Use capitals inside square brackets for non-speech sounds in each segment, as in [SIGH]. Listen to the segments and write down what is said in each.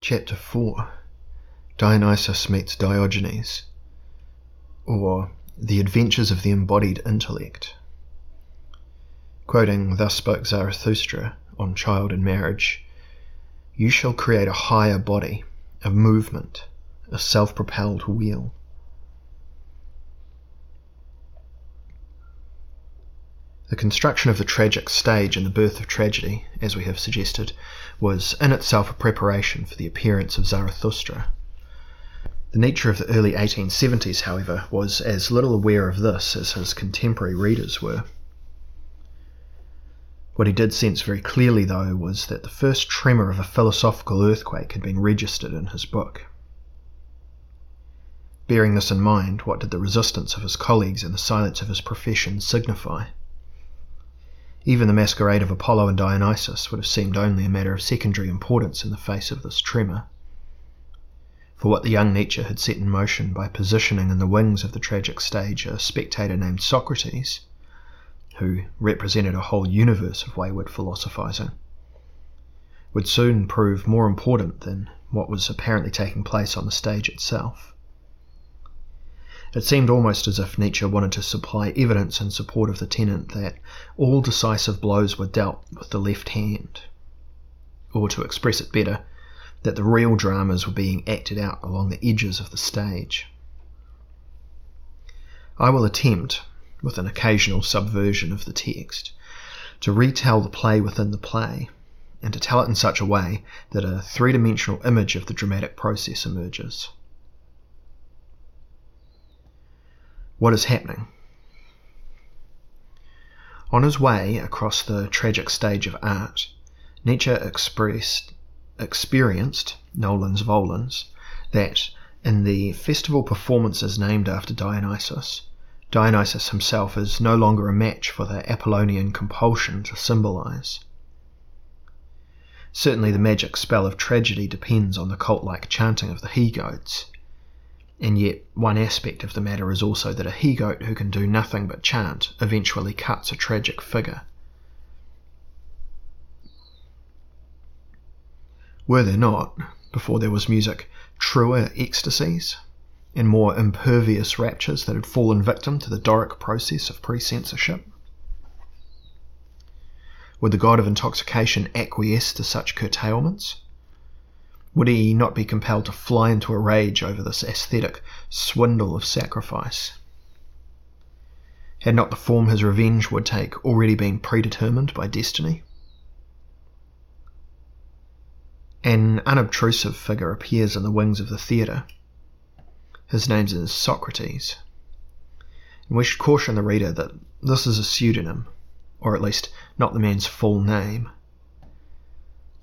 Chapter 4 Dionysus meets Diogenes, or The Adventures of the Embodied Intellect. Quoting Thus Spoke Zarathustra on child and marriage You shall create a higher body, a movement, a self propelled wheel. The construction of the tragic stage and the birth of tragedy, as we have suggested, was in itself a preparation for the appearance of Zarathustra. The Nietzsche of the early 1870s, however, was as little aware of this as his contemporary readers were. What he did sense very clearly, though, was that the first tremor of a philosophical earthquake had been registered in his book. Bearing this in mind, what did the resistance of his colleagues and the silence of his profession signify? Even the masquerade of Apollo and Dionysus would have seemed only a matter of secondary importance in the face of this tremor. For what the young Nietzsche had set in motion by positioning in the wings of the tragic stage a spectator named Socrates, who represented a whole universe of wayward philosophizing, would soon prove more important than what was apparently taking place on the stage itself. It seemed almost as if Nietzsche wanted to supply evidence in support of the tenet that all decisive blows were dealt with the left hand. Or to express it better, that the real dramas were being acted out along the edges of the stage. I will attempt, with an occasional subversion of the text, to retell the play within the play, and to tell it in such a way that a three dimensional image of the dramatic process emerges. What is happening. On his way across the tragic stage of art, Nietzsche expressed, experienced, nolens volens, that in the festival performances named after Dionysus, Dionysus himself is no longer a match for the Apollonian compulsion to symbolize. Certainly, the magic spell of tragedy depends on the cult like chanting of the he goats, and yet, one aspect of the matter is also that a he goat who can do nothing but chant eventually cuts a tragic figure. Were there not, before there was music, truer ecstasies and more impervious raptures that had fallen victim to the Doric process of pre censorship? Would the god of intoxication acquiesce to such curtailments? Would he not be compelled to fly into a rage over this aesthetic swindle of sacrifice? Had not the form his revenge would take already been predetermined by destiny? An unobtrusive figure appears in the wings of the theatre. His name is Socrates. And we should caution the reader that this is a pseudonym, or at least not the man's full name.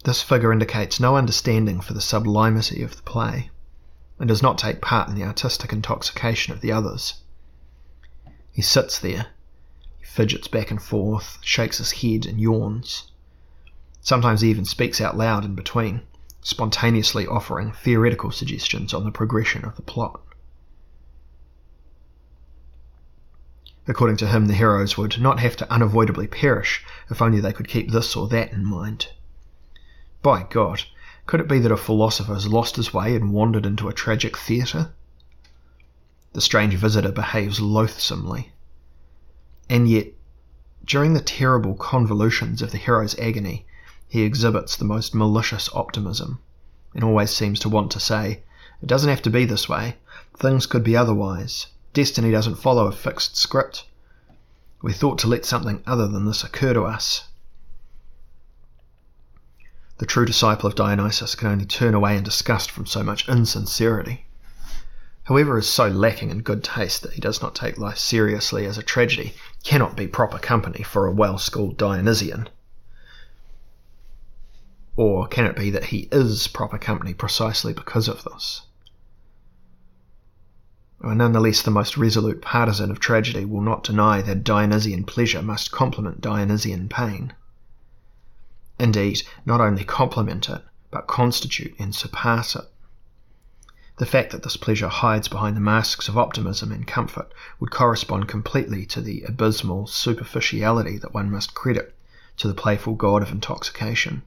This figure indicates no understanding for the sublimity of the play, and does not take part in the artistic intoxication of the others. He sits there, he fidgets back and forth, shakes his head, and yawns. Sometimes he even speaks out loud in between, spontaneously offering theoretical suggestions on the progression of the plot. According to him, the heroes would not have to unavoidably perish if only they could keep this or that in mind. By God, could it be that a philosopher has lost his way and wandered into a tragic theatre? The strange visitor behaves loathsomely. And yet, during the terrible convolutions of the hero's agony, he exhibits the most malicious optimism, and always seems to want to say, It doesn't have to be this way. Things could be otherwise. Destiny doesn't follow a fixed script. We thought to let something other than this occur to us, the true disciple of Dionysus can only turn away in disgust from so much insincerity. Whoever is so lacking in good taste that he does not take life seriously as a tragedy cannot be proper company for a well schooled Dionysian. Or can it be that he is proper company precisely because of this? Nonetheless, the most resolute partisan of tragedy will not deny that Dionysian pleasure must complement Dionysian pain. Indeed, not only complement it, but constitute and surpass it. The fact that this pleasure hides behind the masks of optimism and comfort would correspond completely to the abysmal superficiality that one must credit to the playful god of intoxication.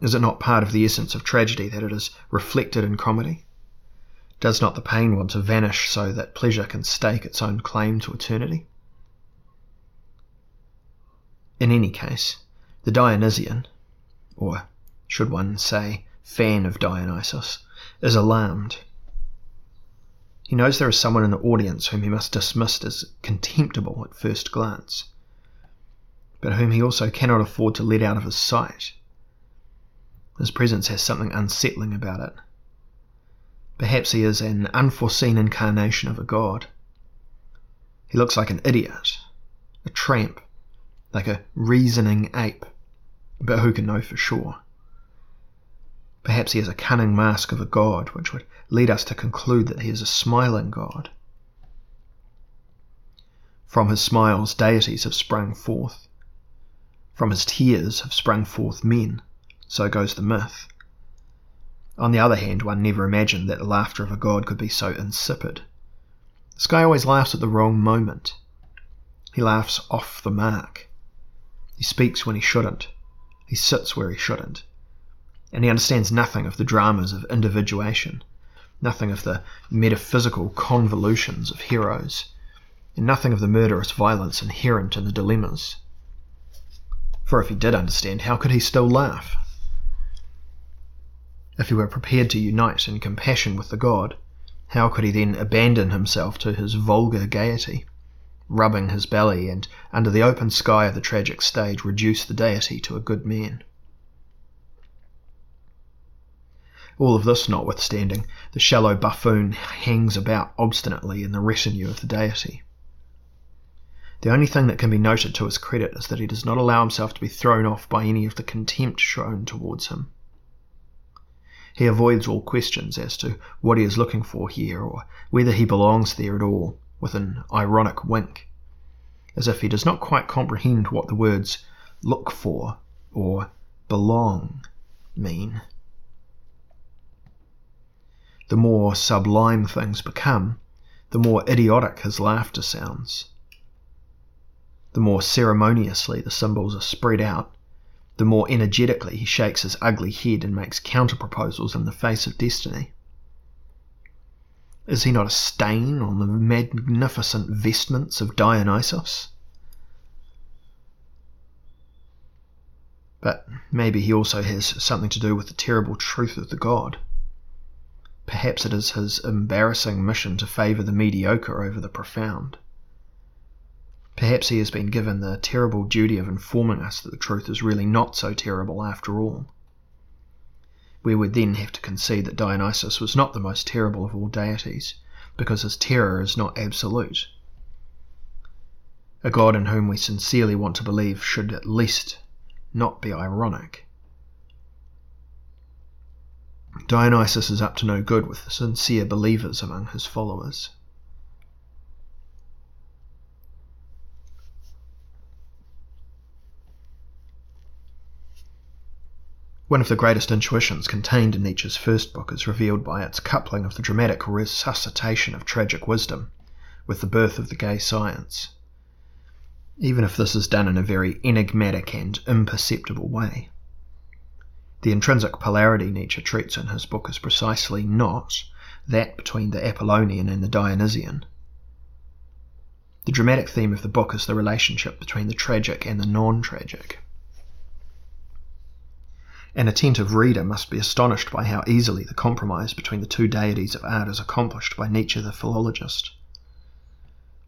Is it not part of the essence of tragedy that it is reflected in comedy? Does not the pain want to vanish so that pleasure can stake its own claim to eternity? In any case, the Dionysian, or should one say fan of Dionysus, is alarmed. He knows there is someone in the audience whom he must dismiss as contemptible at first glance, but whom he also cannot afford to let out of his sight. His presence has something unsettling about it. Perhaps he is an unforeseen incarnation of a god. He looks like an idiot, a tramp, like a reasoning ape, but who can know for sure? Perhaps he is a cunning mask of a god, which would lead us to conclude that he is a smiling god. From his smiles, deities have sprung forth. From his tears have sprung forth men, so goes the myth. On the other hand, one never imagined that the laughter of a god could be so insipid. This guy always laughs at the wrong moment. He laughs off the mark. He speaks when he shouldn't. He sits where he shouldn't. And he understands nothing of the dramas of individuation, nothing of the metaphysical convolutions of heroes, and nothing of the murderous violence inherent in the dilemmas. For if he did understand, how could he still laugh? If he were prepared to unite in compassion with the god, how could he then abandon himself to his vulgar gaiety? Rubbing his belly, and under the open sky of the tragic stage reduce the deity to a good man. All of this notwithstanding, the shallow buffoon hangs about obstinately in the retinue of the deity. The only thing that can be noted to his credit is that he does not allow himself to be thrown off by any of the contempt shown towards him. He avoids all questions as to what he is looking for here or whether he belongs there at all, with an ironic wink, as if he does not quite comprehend what the words look for or belong mean. The more sublime things become, the more idiotic his laughter sounds. The more ceremoniously the symbols are spread out, the more energetically he shakes his ugly head and makes counter proposals in the face of destiny. Is he not a stain on the magnificent vestments of Dionysus? But maybe he also has something to do with the terrible truth of the god. Perhaps it is his embarrassing mission to favour the mediocre over the profound. Perhaps he has been given the terrible duty of informing us that the truth is really not so terrible after all we would then have to concede that Dionysus was not the most terrible of all deities, because his terror is not absolute. A god in whom we sincerely want to believe should at least not be ironic. Dionysus is up to no good with the sincere believers among his followers. One of the greatest intuitions contained in Nietzsche's first book is revealed by its coupling of the dramatic resuscitation of tragic wisdom with the birth of the gay science, even if this is done in a very enigmatic and imperceptible way. The intrinsic polarity Nietzsche treats in his book is precisely not that between the Apollonian and the Dionysian. The dramatic theme of the book is the relationship between the tragic and the non tragic. An attentive reader must be astonished by how easily the compromise between the two deities of art is accomplished by Nietzsche the philologist.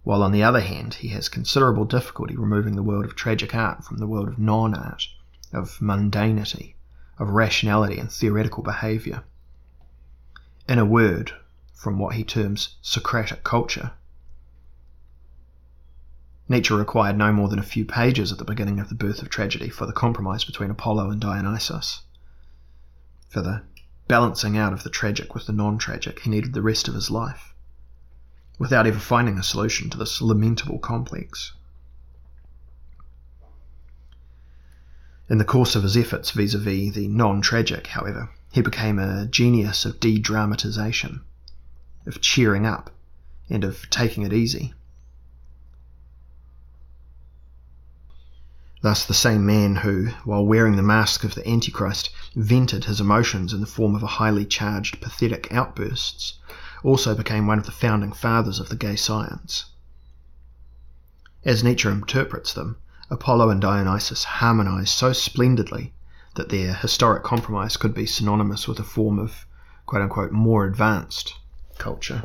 While on the other hand, he has considerable difficulty removing the world of tragic art from the world of non art, of mundanity, of rationality and theoretical behaviour. In a word, from what he terms Socratic culture, Nietzsche required no more than a few pages at the beginning of the birth of tragedy for the compromise between Apollo and Dionysus. For the balancing out of the tragic with the non tragic, he needed the rest of his life, without ever finding a solution to this lamentable complex. In the course of his efforts vis a vis the non tragic, however, he became a genius of de dramatization, of cheering up, and of taking it easy. Thus, the same man who, while wearing the mask of the Antichrist, vented his emotions in the form of a highly charged, pathetic outbursts, also became one of the founding fathers of the gay science. As Nietzsche interprets them, Apollo and Dionysus harmonize so splendidly that their historic compromise could be synonymous with a form of quote unquote more advanced culture.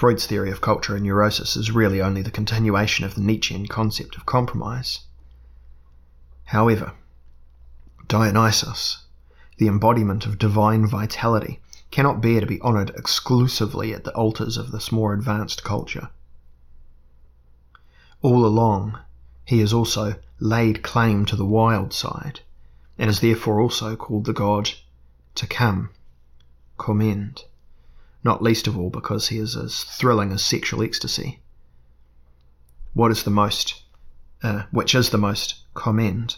Freud's theory of culture and neurosis is really only the continuation of the Nietzschean concept of compromise. However, Dionysus, the embodiment of divine vitality, cannot bear to be honoured exclusively at the altars of this more advanced culture. All along, he has also laid claim to the wild side, and is therefore also called the god to come, commend not least of all because he is as thrilling as sexual ecstasy. What is the most, uh, which is the most commend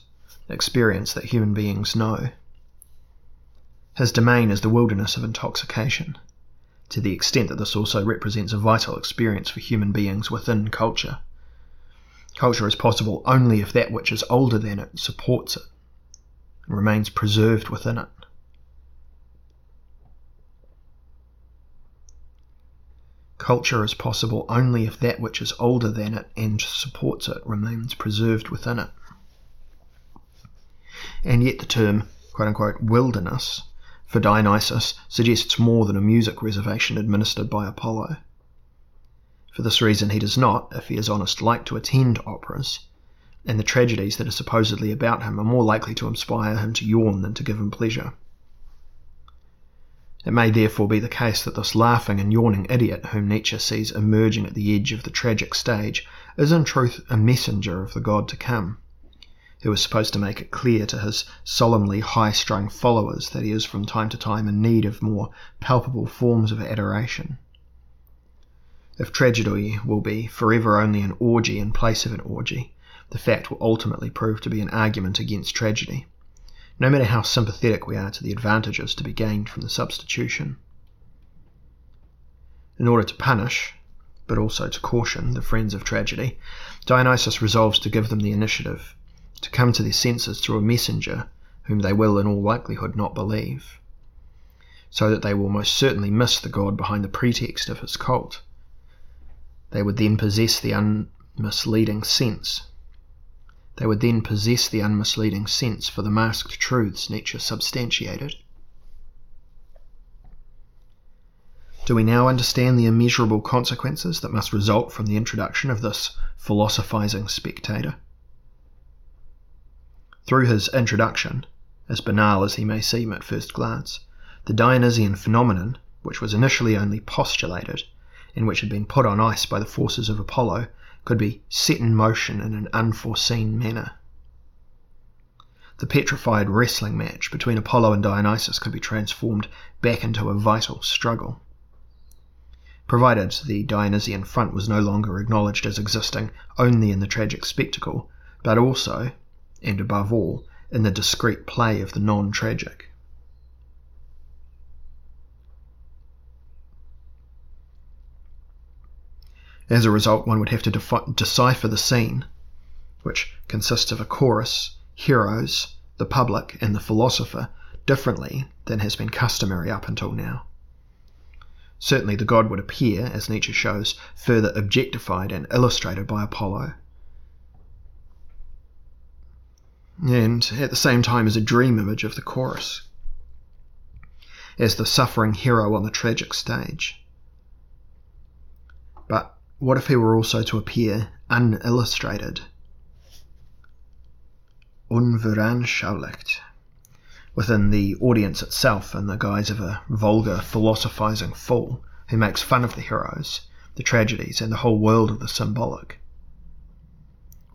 experience that human beings know? His domain is the wilderness of intoxication, to the extent that this also represents a vital experience for human beings within culture. Culture is possible only if that which is older than it supports it and remains preserved within it. Culture is possible only if that which is older than it and supports it remains preserved within it. And yet the term, quote unquote, wilderness for Dionysus suggests more than a music reservation administered by Apollo. For this reason, he does not, if he is honest, like to attend operas, and the tragedies that are supposedly about him are more likely to inspire him to yawn than to give him pleasure. It may therefore be the case that this laughing and yawning idiot whom Nietzsche sees emerging at the edge of the tragic stage is in truth a messenger of the god to come, who is supposed to make it clear to his solemnly high strung followers that he is from time to time in need of more palpable forms of adoration. If tragedy will be forever only an orgy in place of an orgy, the fact will ultimately prove to be an argument against tragedy no matter how sympathetic we are to the advantages to be gained from the substitution. In order to punish, but also to caution, the friends of tragedy, Dionysus resolves to give them the initiative, to come to their senses through a messenger whom they will in all likelihood not believe, so that they will most certainly miss the god behind the pretext of his cult. They would then possess the unmisleading sense they would then possess the unmisleading sense for the masked truths Nietzsche substantiated. Do we now understand the immeasurable consequences that must result from the introduction of this philosophizing spectator? Through his introduction, as banal as he may seem at first glance, the Dionysian phenomenon, which was initially only postulated, and which had been put on ice by the forces of Apollo, could be set in motion in an unforeseen manner. The petrified wrestling match between Apollo and Dionysus could be transformed back into a vital struggle. Provided the Dionysian front was no longer acknowledged as existing only in the tragic spectacle, but also, and above all, in the discreet play of the non tragic. As a result, one would have to defi- decipher the scene, which consists of a chorus, heroes, the public, and the philosopher, differently than has been customary up until now. Certainly, the god would appear, as Nietzsche shows, further objectified and illustrated by Apollo. And at the same time, as a dream image of the chorus, as the suffering hero on the tragic stage. But what if he were also to appear unillustrated? Unveranschaulicht within the audience itself in the guise of a vulgar, philosophizing fool who makes fun of the heroes, the tragedies, and the whole world of the symbolic.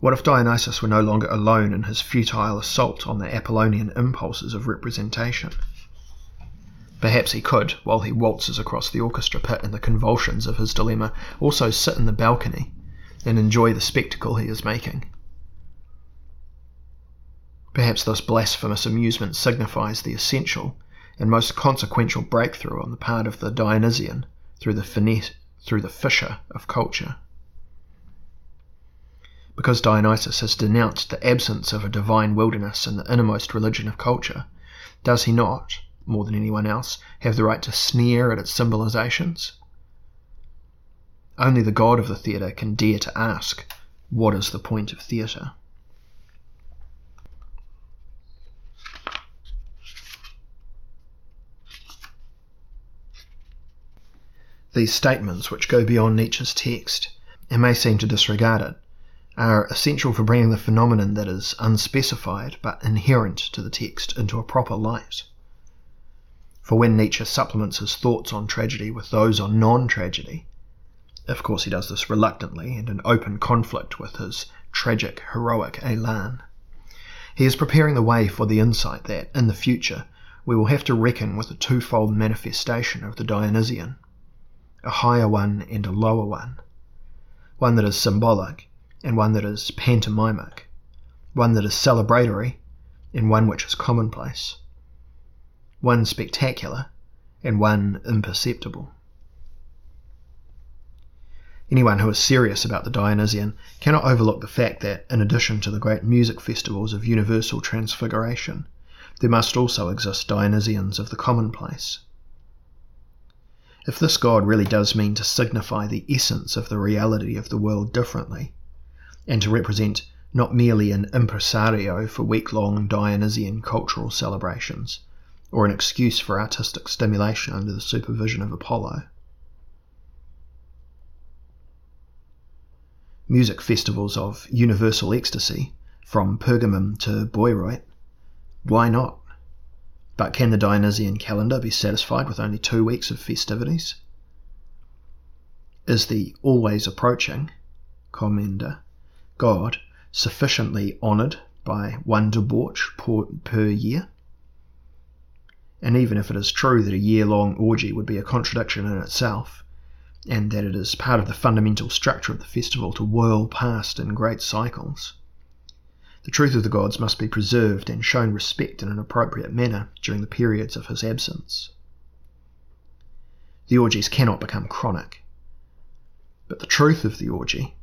What if Dionysus were no longer alone in his futile assault on the Apollonian impulses of representation? Perhaps he could, while he waltzes across the orchestra pit in the convulsions of his dilemma, also sit in the balcony and enjoy the spectacle he is making. Perhaps this blasphemous amusement signifies the essential and most consequential breakthrough on the part of the Dionysian through the finesse, through the fissure of culture. because Dionysus has denounced the absence of a divine wilderness in the innermost religion of culture, does he not, more than anyone else, have the right to sneer at its symbolizations? Only the god of the theatre can dare to ask, what is the point of theatre? These statements, which go beyond Nietzsche's text and may seem to disregard it, are essential for bringing the phenomenon that is unspecified but inherent to the text into a proper light. For when Nietzsche supplements his thoughts on tragedy with those on non tragedy, of course he does this reluctantly and in open conflict with his tragic, heroic elan, he is preparing the way for the insight that, in the future, we will have to reckon with a twofold manifestation of the Dionysian a higher one and a lower one, one that is symbolic and one that is pantomimic, one that is celebratory and one which is commonplace, one spectacular and one imperceptible. Anyone who is serious about the Dionysian cannot overlook the fact that, in addition to the great music festivals of universal transfiguration, there must also exist Dionysians of the commonplace. If this God really does mean to signify the essence of the reality of the world differently, and to represent not merely an impresario for week long Dionysian cultural celebrations, or an excuse for artistic stimulation under the supervision of Apollo. Music festivals of universal ecstasy, from Pergamum to Bayreuth, why not? But can the Dionysian calendar be satisfied with only two weeks of festivities? Is the always approaching kommende God sufficiently honoured by one debauch per year? And even if it is true that a year long orgy would be a contradiction in itself, and that it is part of the fundamental structure of the festival to whirl past in great cycles, the truth of the gods must be preserved and shown respect in an appropriate manner during the periods of his absence. The orgies cannot become chronic. But the truth of the orgy,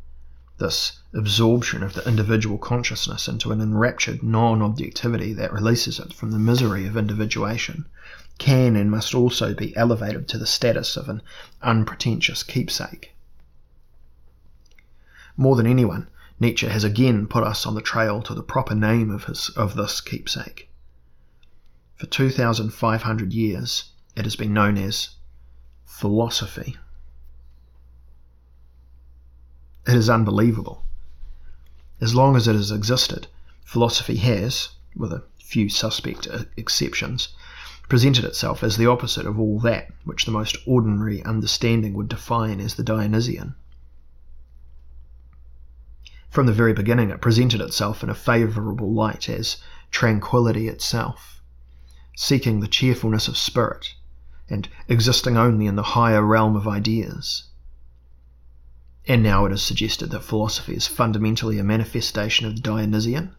this absorption of the individual consciousness into an enraptured non objectivity that releases it from the misery of individuation, can and must also be elevated to the status of an unpretentious keepsake. More than anyone, Nietzsche has again put us on the trail to the proper name of, his, of this keepsake. For 2,500 years, it has been known as philosophy. It is unbelievable. As long as it has existed, philosophy has, with a few suspect exceptions, presented itself as the opposite of all that which the most ordinary understanding would define as the Dionysian. From the very beginning, it presented itself in a favourable light as tranquillity itself, seeking the cheerfulness of spirit, and existing only in the higher realm of ideas. And now it is suggested that philosophy is fundamentally a manifestation of the Dionysian,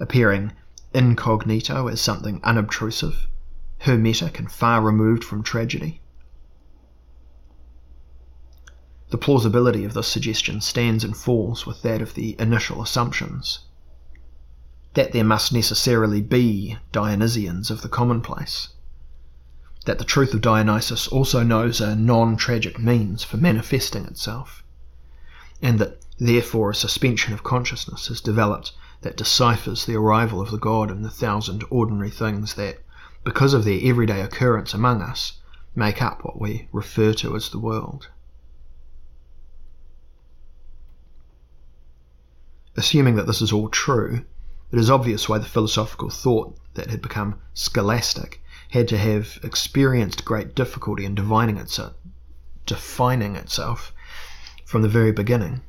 appearing incognito as something unobtrusive, hermetic, and far removed from tragedy. The plausibility of this suggestion stands and falls with that of the initial assumptions. That there must necessarily be Dionysians of the commonplace. That the truth of Dionysus also knows a non tragic means for manifesting itself. And that therefore a suspension of consciousness is developed that deciphers the arrival of the god in the thousand ordinary things that, because of their everyday occurrence among us, make up what we refer to as the world. Assuming that this is all true, it is obvious why the philosophical thought that had become scholastic had to have experienced great difficulty in defining itself, defining itself from the very beginning,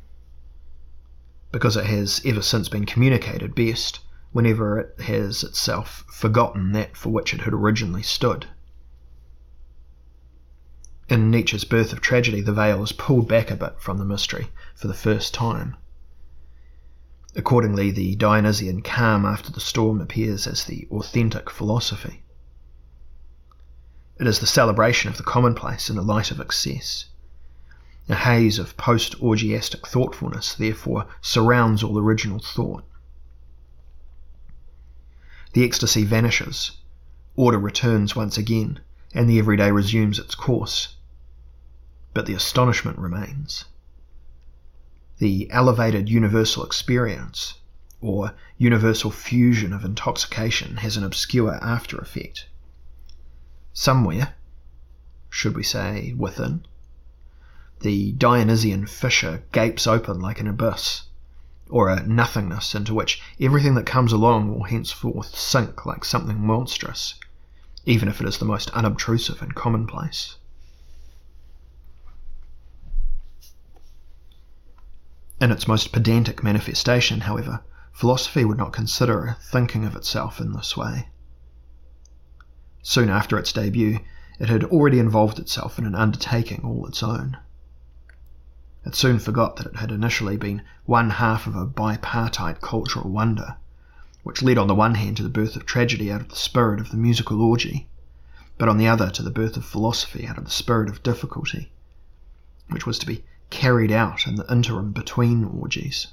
because it has ever since been communicated best whenever it has itself forgotten that for which it had originally stood. In Nietzsche's Birth of Tragedy, the veil is pulled back a bit from the mystery for the first time. Accordingly, the Dionysian calm after the storm appears as the authentic philosophy. It is the celebration of the commonplace in the light of excess. A haze of post orgiastic thoughtfulness, therefore, surrounds all original thought. The ecstasy vanishes, order returns once again, and the everyday resumes its course. But the astonishment remains. The elevated universal experience, or universal fusion of intoxication, has an obscure after effect. Somewhere, should we say within, the Dionysian fissure gapes open like an abyss, or a nothingness into which everything that comes along will henceforth sink like something monstrous, even if it is the most unobtrusive and commonplace. In its most pedantic manifestation, however, philosophy would not consider thinking of itself in this way. Soon after its debut, it had already involved itself in an undertaking all its own. It soon forgot that it had initially been one half of a bipartite cultural wonder, which led on the one hand to the birth of tragedy out of the spirit of the musical orgy, but on the other to the birth of philosophy out of the spirit of difficulty, which was to be carried out in the interim between orgies.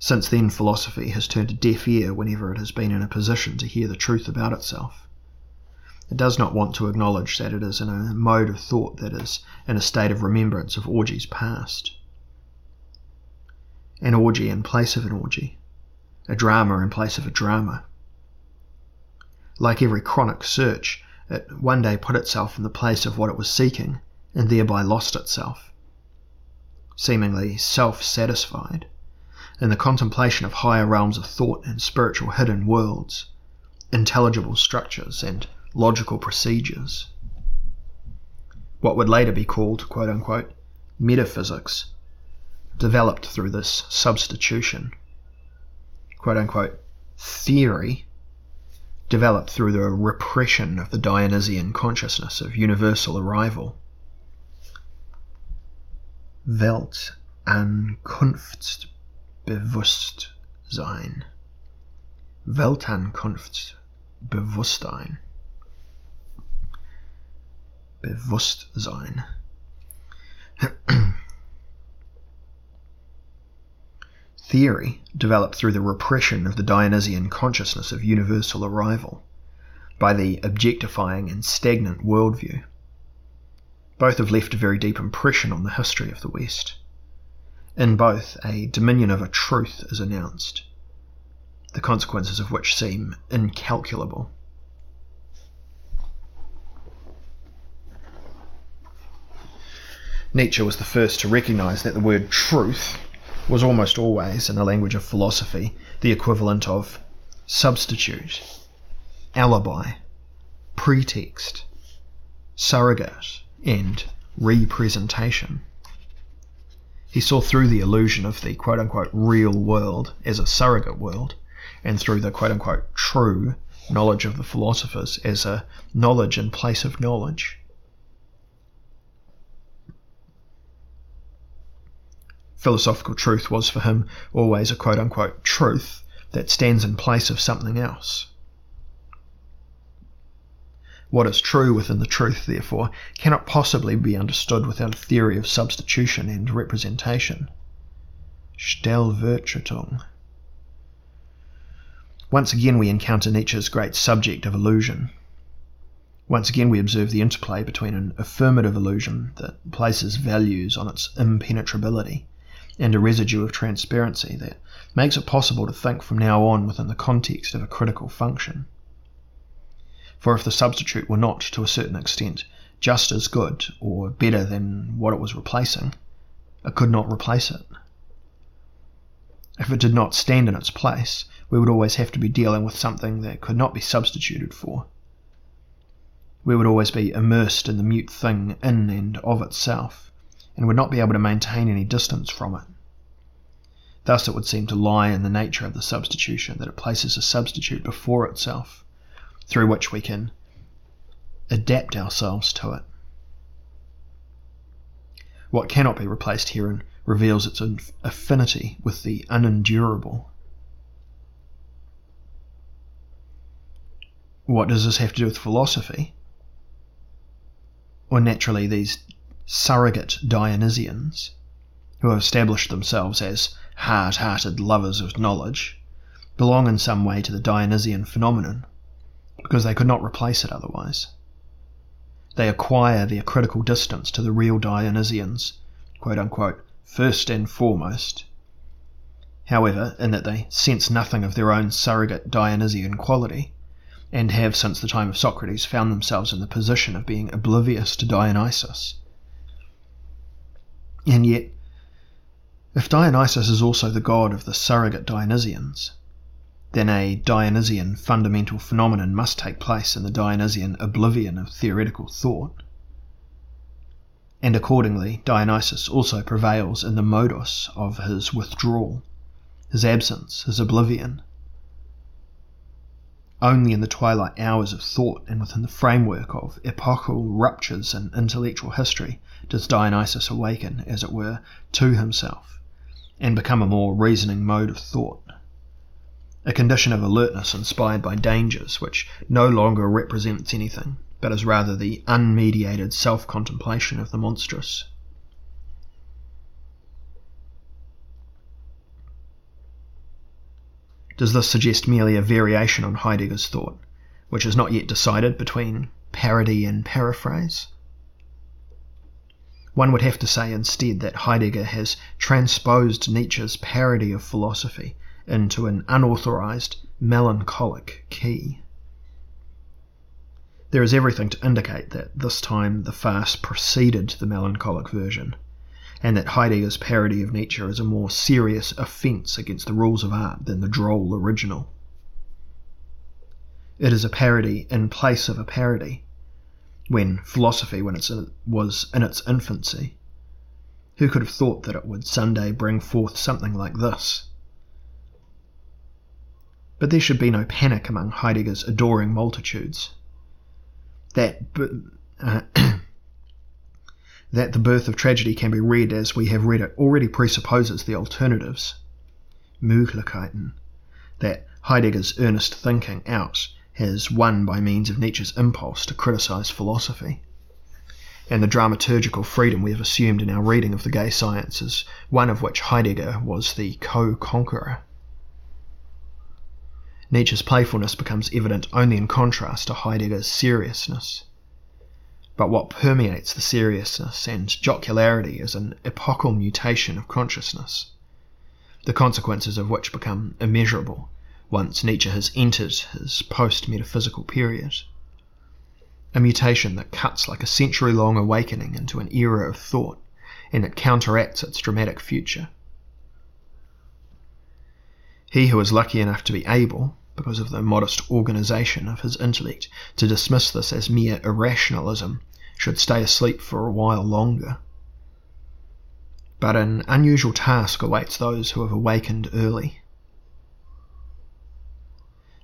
Since then, philosophy has turned a deaf ear whenever it has been in a position to hear the truth about itself. It does not want to acknowledge that it is in a mode of thought that is in a state of remembrance of orgies past. An orgy in place of an orgy, a drama in place of a drama. Like every chronic search, it one day put itself in the place of what it was seeking and thereby lost itself. Seemingly self satisfied, in the contemplation of higher realms of thought and spiritual hidden worlds, intelligible structures, and logical procedures. What would later be called, quote unquote, metaphysics, developed through this substitution. Quote unquote, theory developed through the repression of the Dionysian consciousness of universal arrival. Welt Weltankunftsbewusstsein. Weltankunftsbewusstsein. Bewusstsein. [CLEARS THROAT] Theory developed through the repression of the Dionysian consciousness of universal arrival, by the objectifying and stagnant worldview. Both have left a very deep impression on the history of the West. In both, a dominion of a truth is announced, the consequences of which seem incalculable. Nietzsche was the first to recognize that the word truth was almost always, in the language of philosophy, the equivalent of substitute, alibi, pretext, surrogate, and representation. He saw through the illusion of the quote unquote real world as a surrogate world, and through the quote unquote true knowledge of the philosophers as a knowledge in place of knowledge. Philosophical truth was for him always a quote unquote truth that stands in place of something else. What is true within the truth, therefore, cannot possibly be understood without a theory of substitution and representation. Stellvertretung. Once again, we encounter Nietzsche's great subject of illusion. Once again, we observe the interplay between an affirmative illusion that places values on its impenetrability and a residue of transparency that makes it possible to think from now on within the context of a critical function. For if the substitute were not, to a certain extent, just as good or better than what it was replacing, it could not replace it. If it did not stand in its place, we would always have to be dealing with something that could not be substituted for. We would always be immersed in the mute thing in and of itself, and would not be able to maintain any distance from it. Thus, it would seem to lie in the nature of the substitution that it places a substitute before itself, through which we can adapt ourselves to it. What cannot be replaced herein reveals its affinity with the unendurable. What does this have to do with philosophy? or naturally these surrogate Dionysians, who have established themselves as hard hearted lovers of knowledge, belong in some way to the Dionysian phenomenon, because they could not replace it otherwise. They acquire their critical distance to the real Dionysians, quote unquote, first and foremost. However, in that they sense nothing of their own surrogate Dionysian quality, and have since the time of Socrates found themselves in the position of being oblivious to Dionysus. And yet, if Dionysus is also the god of the surrogate Dionysians, then a Dionysian fundamental phenomenon must take place in the Dionysian oblivion of theoretical thought. And accordingly, Dionysus also prevails in the modus of his withdrawal, his absence, his oblivion, only in the twilight hours of thought and within the framework of epochal ruptures in intellectual history does Dionysus awaken, as it were, to himself and become a more reasoning mode of thought. A condition of alertness inspired by dangers which no longer represents anything, but is rather the unmediated self contemplation of the monstrous. Does this suggest merely a variation on Heidegger's thought, which is not yet decided between parody and paraphrase? One would have to say instead that Heidegger has transposed Nietzsche's parody of philosophy into an unauthorized, melancholic key. There is everything to indicate that this time the farce preceded the melancholic version, and that Heidegger's parody of Nietzsche is a more serious offence against the rules of art than the droll original. It is a parody in place of a parody, when philosophy when it was in its infancy. Who could have thought that it would someday bring forth something like this? But there should be no panic among Heidegger's adoring multitudes. That uh, [CLEARS THROAT] that the birth of tragedy can be read as we have read it already presupposes the alternatives. Möglichkeiten. That Heidegger's earnest thinking out has won by means of Nietzsche's impulse to criticize philosophy. And the dramaturgical freedom we have assumed in our reading of the gay sciences, one of which Heidegger was the co conqueror. Nietzsche's playfulness becomes evident only in contrast to Heidegger's seriousness but what permeates the seriousness and jocularity is an epochal mutation of consciousness, the consequences of which become immeasurable once Nietzsche has entered his post metaphysical period. A mutation that cuts like a century long awakening into an era of thought and that counteracts its dramatic future. He who is lucky enough to be able, because of the modest organization of his intellect, to dismiss this as mere irrationalism should stay asleep for a while longer. But an unusual task awaits those who have awakened early.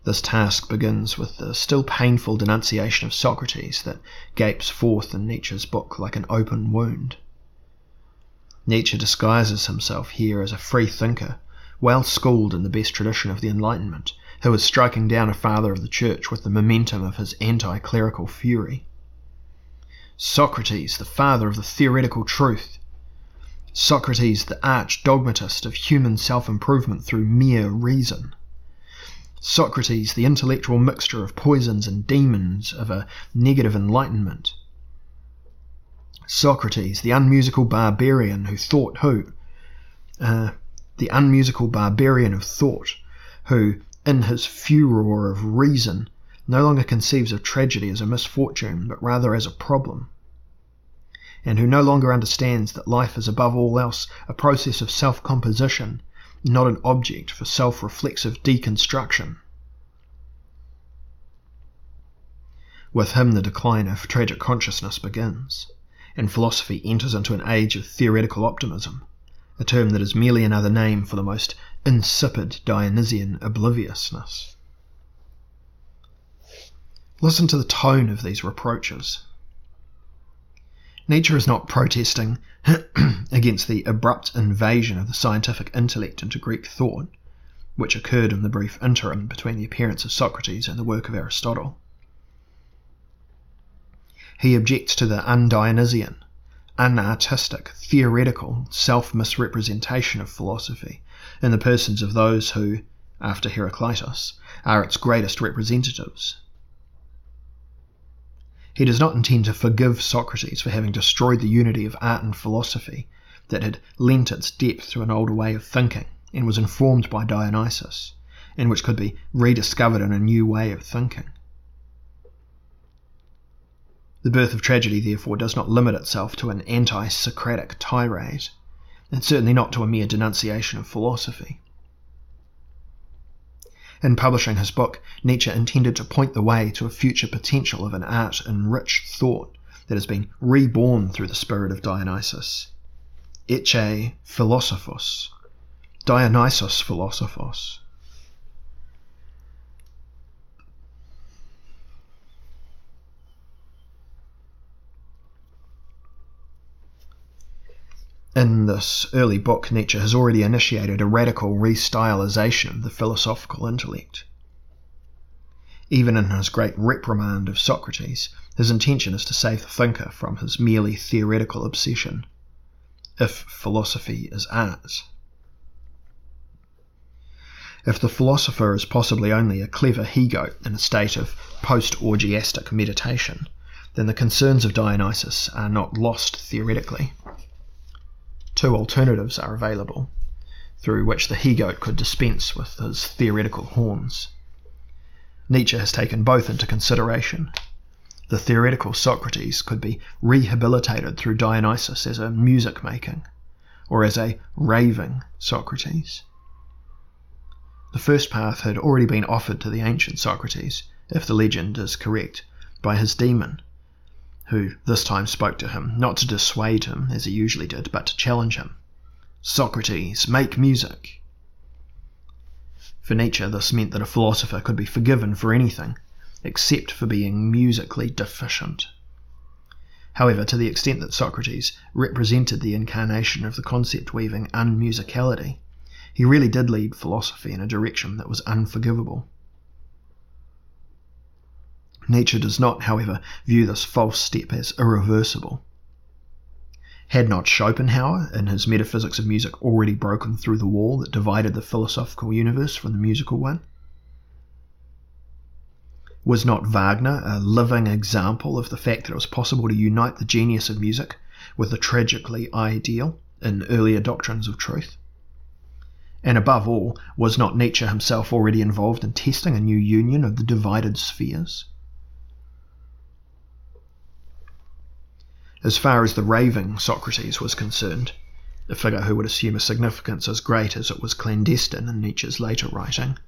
This task begins with the still painful denunciation of Socrates that gapes forth in Nietzsche's book like an open wound. Nietzsche disguises himself here as a free thinker, well schooled in the best tradition of the Enlightenment, who is striking down a father of the Church with the momentum of his anti clerical fury. Socrates, the father of the theoretical truth. Socrates, the arch dogmatist of human self improvement through mere reason. Socrates, the intellectual mixture of poisons and demons of a negative enlightenment. Socrates, the unmusical barbarian who thought who? Uh, the unmusical barbarian of thought, who, in his furor of reason, no longer conceives of tragedy as a misfortune, but rather as a problem, and who no longer understands that life is above all else a process of self composition, not an object for self reflexive deconstruction. With him, the decline of tragic consciousness begins, and philosophy enters into an age of theoretical optimism, a term that is merely another name for the most insipid Dionysian obliviousness. Listen to the tone of these reproaches. Nietzsche is not protesting [CLEARS THROAT] against the abrupt invasion of the scientific intellect into Greek thought, which occurred in the brief interim between the appearance of Socrates and the work of Aristotle. He objects to the undionysian, unartistic, theoretical, self misrepresentation of philosophy in the persons of those who, after Heraclitus, are its greatest representatives. He does not intend to forgive Socrates for having destroyed the unity of art and philosophy that had lent its depth to an older way of thinking and was informed by Dionysus, and which could be rediscovered in a new way of thinking. The birth of tragedy, therefore, does not limit itself to an anti Socratic tirade, and certainly not to a mere denunciation of philosophy. In publishing his book, Nietzsche intended to point the way to a future potential of an art enriched thought that has been reborn through the spirit of Dionysus. Ecce philosophos, Dionysos philosophos. In this early book, Nietzsche has already initiated a radical restylization of the philosophical intellect. Even in his great reprimand of Socrates, his intention is to save the thinker from his merely theoretical obsession. If philosophy is art. If the philosopher is possibly only a clever he goat in a state of post orgiastic meditation, then the concerns of Dionysus are not lost theoretically. Two alternatives are available, through which the he goat could dispense with his theoretical horns. Nietzsche has taken both into consideration. The theoretical Socrates could be rehabilitated through Dionysus as a music making, or as a raving Socrates. The first path had already been offered to the ancient Socrates, if the legend is correct, by his demon, who this time spoke to him, not to dissuade him, as he usually did, but to challenge him. Socrates, make music! For Nietzsche, this meant that a philosopher could be forgiven for anything, except for being musically deficient. However, to the extent that Socrates represented the incarnation of the concept weaving unmusicality, he really did lead philosophy in a direction that was unforgivable. Nietzsche does not, however, view this false step as irreversible. Had not Schopenhauer, in his Metaphysics of Music, already broken through the wall that divided the philosophical universe from the musical one? Was not Wagner a living example of the fact that it was possible to unite the genius of music with the tragically ideal in earlier doctrines of truth? And above all, was not Nietzsche himself already involved in testing a new union of the divided spheres? As far as the raving Socrates was concerned, a figure who would assume a significance as great as it was clandestine in Nietzsche's later writing,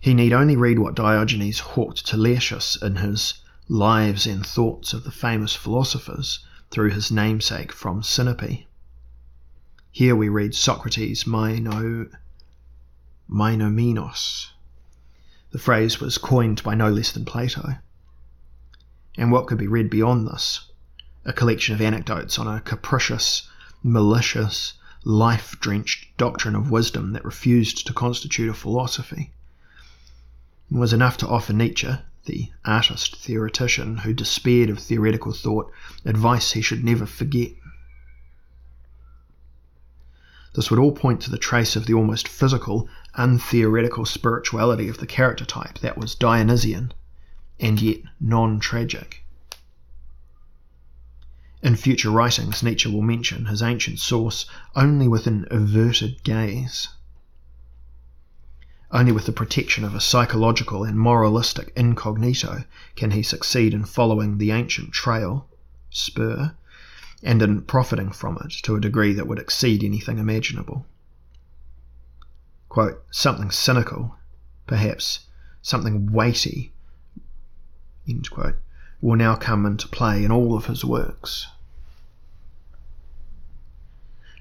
he need only read what Diogenes hawked to Laertius in his Lives and Thoughts of the Famous Philosophers through his namesake from Sinope. Here we read Socrates Mino, Meinominos. The phrase was coined by no less than Plato. And what could be read beyond this? A collection of anecdotes on a capricious, malicious, life drenched doctrine of wisdom that refused to constitute a philosophy. It was enough to offer Nietzsche, the artist theoretician who despaired of theoretical thought, advice he should never forget. This would all point to the trace of the almost physical, untheoretical spirituality of the character type that was Dionysian and yet non tragic. In future writings, Nietzsche will mention his ancient source only with an averted gaze. Only with the protection of a psychological and moralistic incognito can he succeed in following the ancient trail, spur, and in profiting from it to a degree that would exceed anything imaginable. Quote, something cynical, perhaps something weighty quote, will now come into play in all of his works.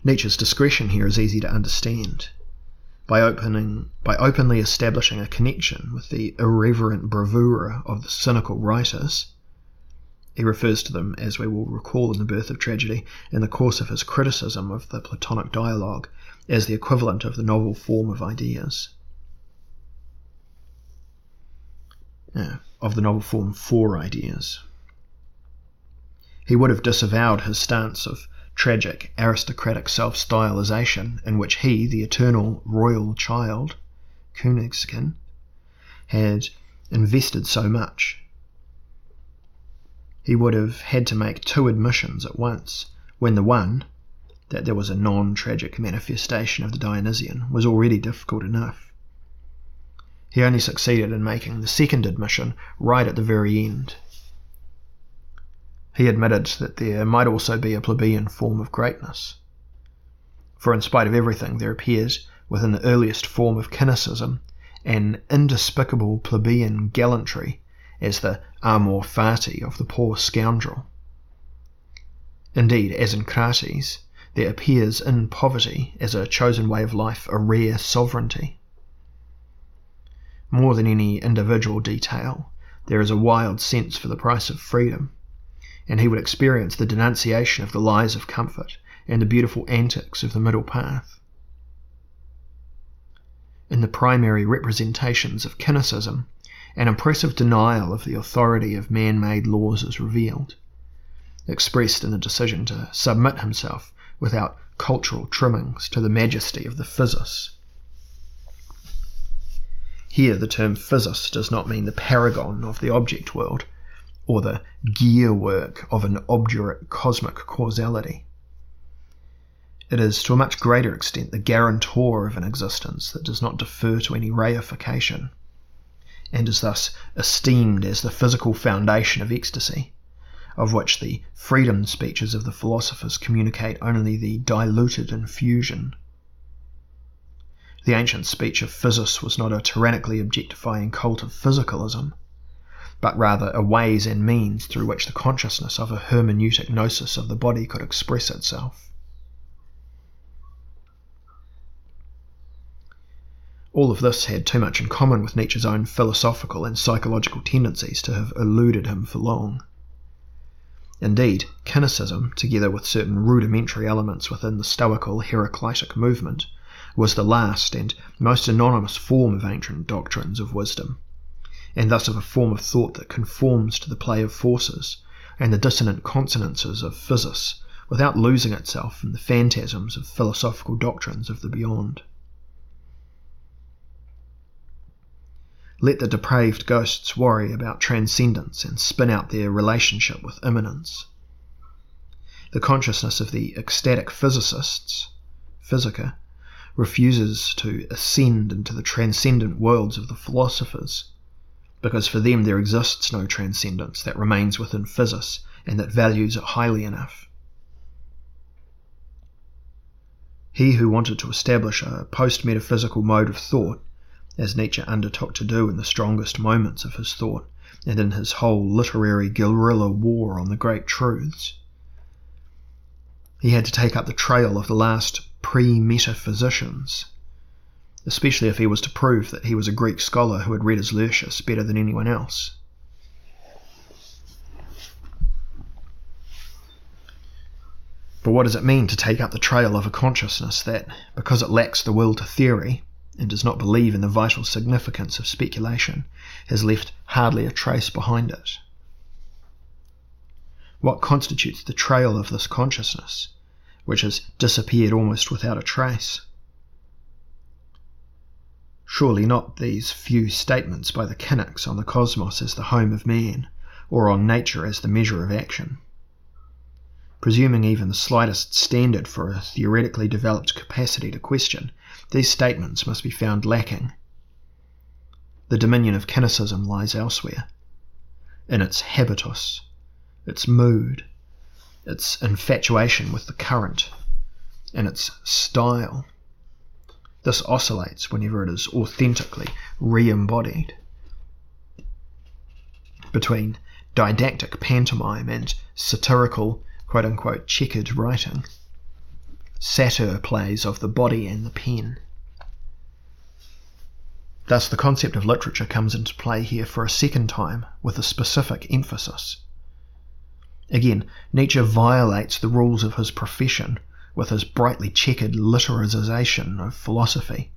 Nietzsche's discretion here is easy to understand. By opening by openly establishing a connection with the irreverent bravura of the cynical writers, he refers to them, as we will recall in The Birth of Tragedy, in the course of his criticism of the Platonic dialogue, as the equivalent of the novel form of ideas. Yeah of the novel form for ideas. He would have disavowed his stance of tragic aristocratic self stylization in which he, the eternal royal child, Königskind, had invested so much. He would have had to make two admissions at once, when the one, that there was a non tragic manifestation of the Dionysian, was already difficult enough. He only succeeded in making the second admission right at the very end. He admitted that there might also be a plebeian form of greatness. For in spite of everything, there appears, within the earliest form of Cynicism, an indespicable plebeian gallantry as the amor fati of the poor scoundrel. Indeed, as in Crates, there appears in poverty as a chosen way of life a rare sovereignty. More than any individual detail, there is a wild sense for the price of freedom, and he would experience the denunciation of the lies of comfort and the beautiful antics of the middle path in the primary representations of Cynicism, an impressive denial of the authority of man made laws is revealed, expressed in the decision to submit himself without cultural trimmings to the majesty of the physis. Here, the term physis does not mean the paragon of the object world, or the gear work of an obdurate cosmic causality. It is, to a much greater extent, the guarantor of an existence that does not defer to any reification, and is thus esteemed as the physical foundation of ecstasy, of which the freedom speeches of the philosophers communicate only the diluted infusion. The ancient speech of Physis was not a tyrannically objectifying cult of physicalism, but rather a ways and means through which the consciousness of a hermeneutic gnosis of the body could express itself. All of this had too much in common with Nietzsche's own philosophical and psychological tendencies to have eluded him for long. Indeed, Cynicism, together with certain rudimentary elements within the Stoical Heraclitic movement, was the last and most anonymous form of ancient doctrines of wisdom, and thus of a form of thought that conforms to the play of forces and the dissonant consonances of physis without losing itself in the phantasms of philosophical doctrines of the beyond. Let the depraved ghosts worry about transcendence and spin out their relationship with immanence. The consciousness of the ecstatic physicists, Physica, refuses to ascend into the transcendent worlds of the philosophers, because for them there exists no transcendence that remains within physis and that values it highly enough. He who wanted to establish a post metaphysical mode of thought as Nietzsche undertook to do in the strongest moments of his thought and in his whole literary guerrilla war on the great truths. He had to take up the trail of the last pre metaphysicians, especially if he was to prove that he was a Greek scholar who had read his Lucius better than anyone else. But what does it mean to take up the trail of a consciousness that, because it lacks the will to theory, and does not believe in the vital significance of speculation, has left hardly a trace behind it. What constitutes the trail of this consciousness, which has disappeared almost without a trace? Surely not these few statements by the Cynics on the cosmos as the home of man, or on nature as the measure of action. Presuming even the slightest standard for a theoretically developed capacity to question, these statements must be found lacking. The dominion of Cynicism lies elsewhere, in its habitus, its mood, its infatuation with the current, and its style. This oscillates whenever it is authentically re embodied. Between didactic pantomime and satirical, quote unquote, checkered writing satyr plays of the body and the pen. Thus, the concept of literature comes into play here for a second time with a specific emphasis. Again, Nietzsche violates the rules of his profession with his brightly checkered literalization of philosophy,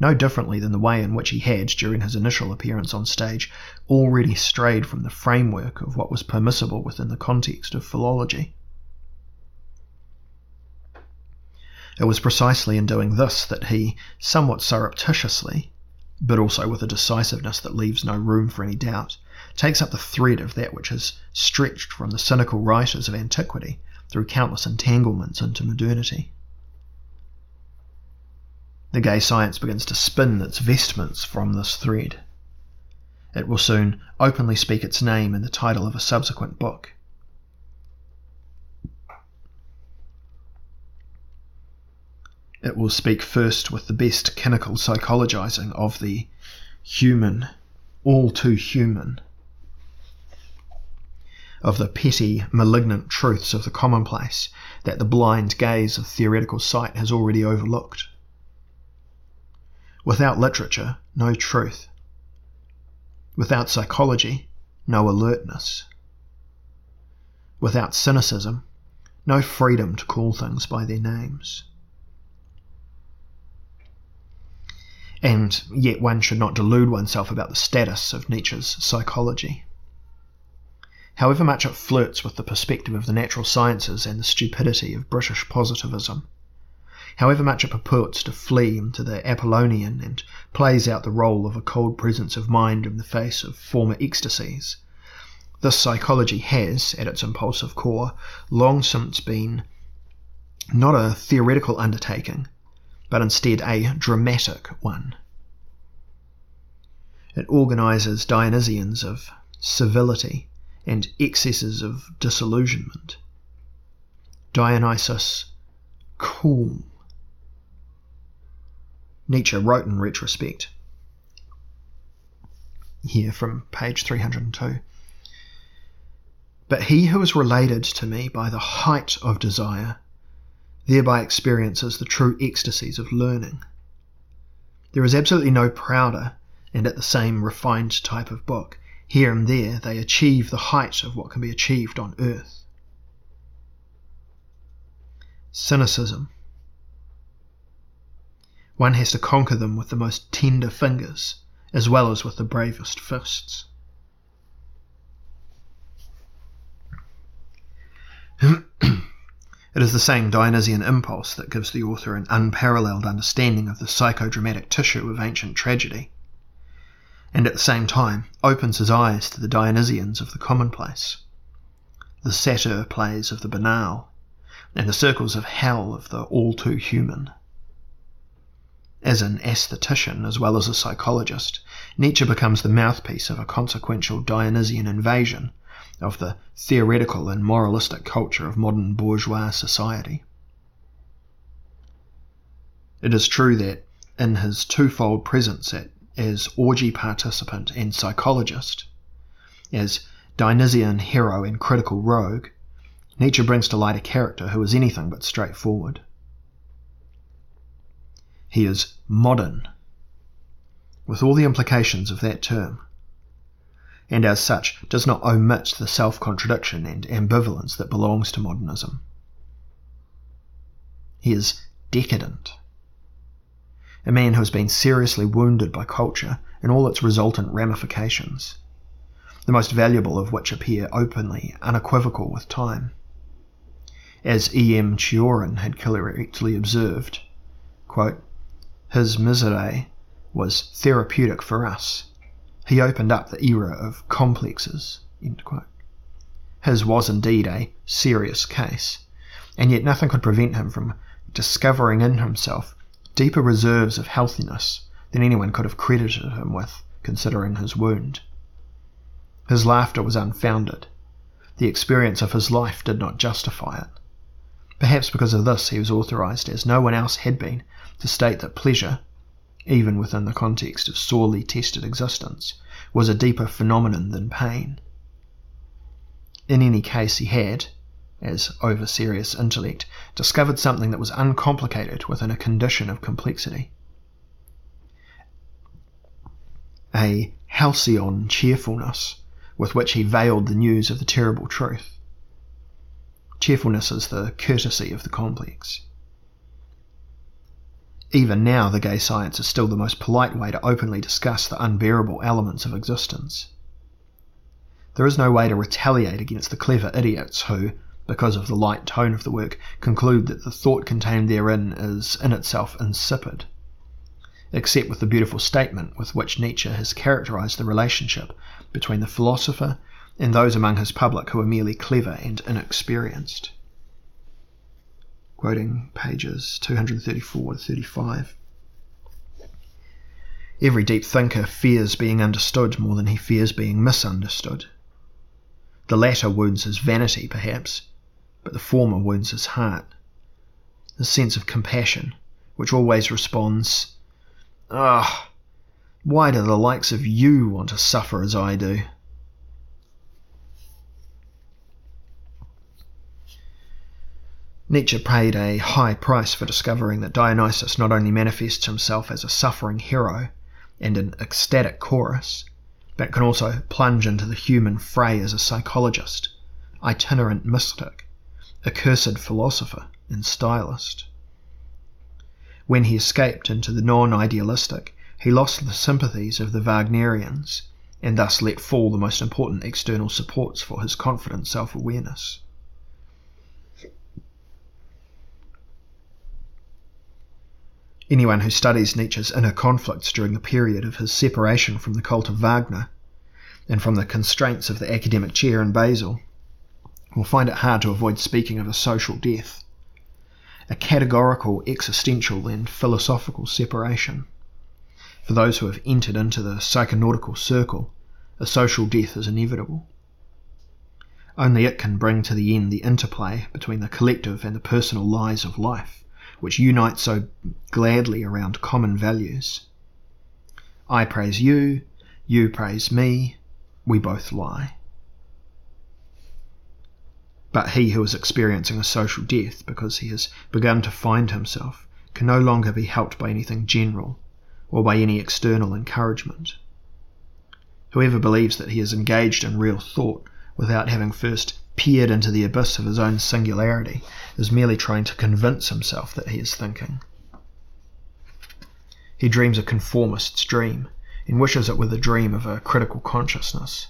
no differently than the way in which he had, during his initial appearance on stage, already strayed from the framework of what was permissible within the context of philology. It was precisely in doing this that he, somewhat surreptitiously, but also with a decisiveness that leaves no room for any doubt, takes up the thread of that which has stretched from the cynical writers of antiquity through countless entanglements into modernity. The gay science begins to spin its vestments from this thread. It will soon openly speak its name in the title of a subsequent book. It will speak first with the best clinical psychologizing of the human, all too human, of the petty, malignant truths of the commonplace that the blind gaze of theoretical sight has already overlooked. Without literature, no truth. Without psychology, no alertness. Without cynicism, no freedom to call things by their names. and yet one should not delude oneself about the status of Nietzsche's psychology. However much it flirts with the perspective of the natural sciences and the stupidity of British positivism, however much it purports to flee into the Apollonian and plays out the role of a cold presence of mind in the face of former ecstasies, this psychology has, at its impulsive core, long since been not a theoretical undertaking, but instead a dramatic one. It organizes Dionysians of civility and excesses of disillusionment. Dionysus cool. Nietzsche wrote in retrospect, here from page 302. But he who is related to me by the height of desire thereby experiences the true ecstasies of learning. There is absolutely no prouder and at the same refined type of book. Here and there they achieve the height of what can be achieved on earth. Cynicism. One has to conquer them with the most tender fingers, as well as with the bravest fists. [CLEARS THROAT] It is the same Dionysian impulse that gives the author an unparalleled understanding of the psychodramatic tissue of ancient tragedy, and at the same time opens his eyes to the Dionysians of the commonplace, the satyr plays of the banal, and the circles of hell of the all too human. As an aesthetician as well as a psychologist, Nietzsche becomes the mouthpiece of a consequential Dionysian invasion of the theoretical and moralistic culture of modern bourgeois society. It is true that, in his twofold presence at, as orgy participant and psychologist, as Dionysian hero and critical rogue, Nietzsche brings to light a character who is anything but straightforward. He is modern, with all the implications of that term and as such does not omit the self contradiction and ambivalence that belongs to modernism. He is decadent. A man who has been seriously wounded by culture and all its resultant ramifications, the most valuable of which appear openly unequivocal with time. As E. M. Cioran had correctly observed, quote, his misery was therapeutic for us he opened up the era of complexes. His was indeed a serious case, and yet nothing could prevent him from discovering in himself deeper reserves of healthiness than anyone could have credited him with, considering his wound. His laughter was unfounded. The experience of his life did not justify it. Perhaps because of this he was authorized, as no one else had been, to state that pleasure, even within the context of sorely tested existence, was a deeper phenomenon than pain. In any case, he had, as over serious intellect, discovered something that was uncomplicated within a condition of complexity. A halcyon cheerfulness with which he veiled the news of the terrible truth. Cheerfulness is the courtesy of the complex. Even now, the gay science is still the most polite way to openly discuss the unbearable elements of existence. There is no way to retaliate against the clever idiots who, because of the light tone of the work, conclude that the thought contained therein is in itself insipid, except with the beautiful statement with which Nietzsche has characterized the relationship between the philosopher and those among his public who are merely clever and inexperienced quoting pages 234 to 35. Every deep thinker fears being understood more than he fears being misunderstood. The latter wounds his vanity, perhaps, but the former wounds his heart. The sense of compassion, which always responds, Ah, why do the likes of you want to suffer as I do? Nietzsche paid a high price for discovering that Dionysus not only manifests himself as a suffering hero and an ecstatic chorus, but can also plunge into the human fray as a psychologist, itinerant mystic, accursed philosopher, and stylist. When he escaped into the non idealistic, he lost the sympathies of the Wagnerians and thus let fall the most important external supports for his confident self awareness. Anyone who studies Nietzsche's inner conflicts during the period of his separation from the cult of Wagner and from the constraints of the academic chair in Basel will find it hard to avoid speaking of a social death, a categorical, existential, and philosophical separation. For those who have entered into the psychonautical circle, a social death is inevitable. Only it can bring to the end the interplay between the collective and the personal lies of life which unite so gladly around common values. I praise you, you praise me, we both lie. But he who is experiencing a social death because he has begun to find himself can no longer be helped by anything general or by any external encouragement. Whoever believes that he is engaged in real thought without having first peered into the abyss of his own singularity, is merely trying to convince himself that he is thinking. He dreams a conformist's dream and wishes it were the dream of a critical consciousness.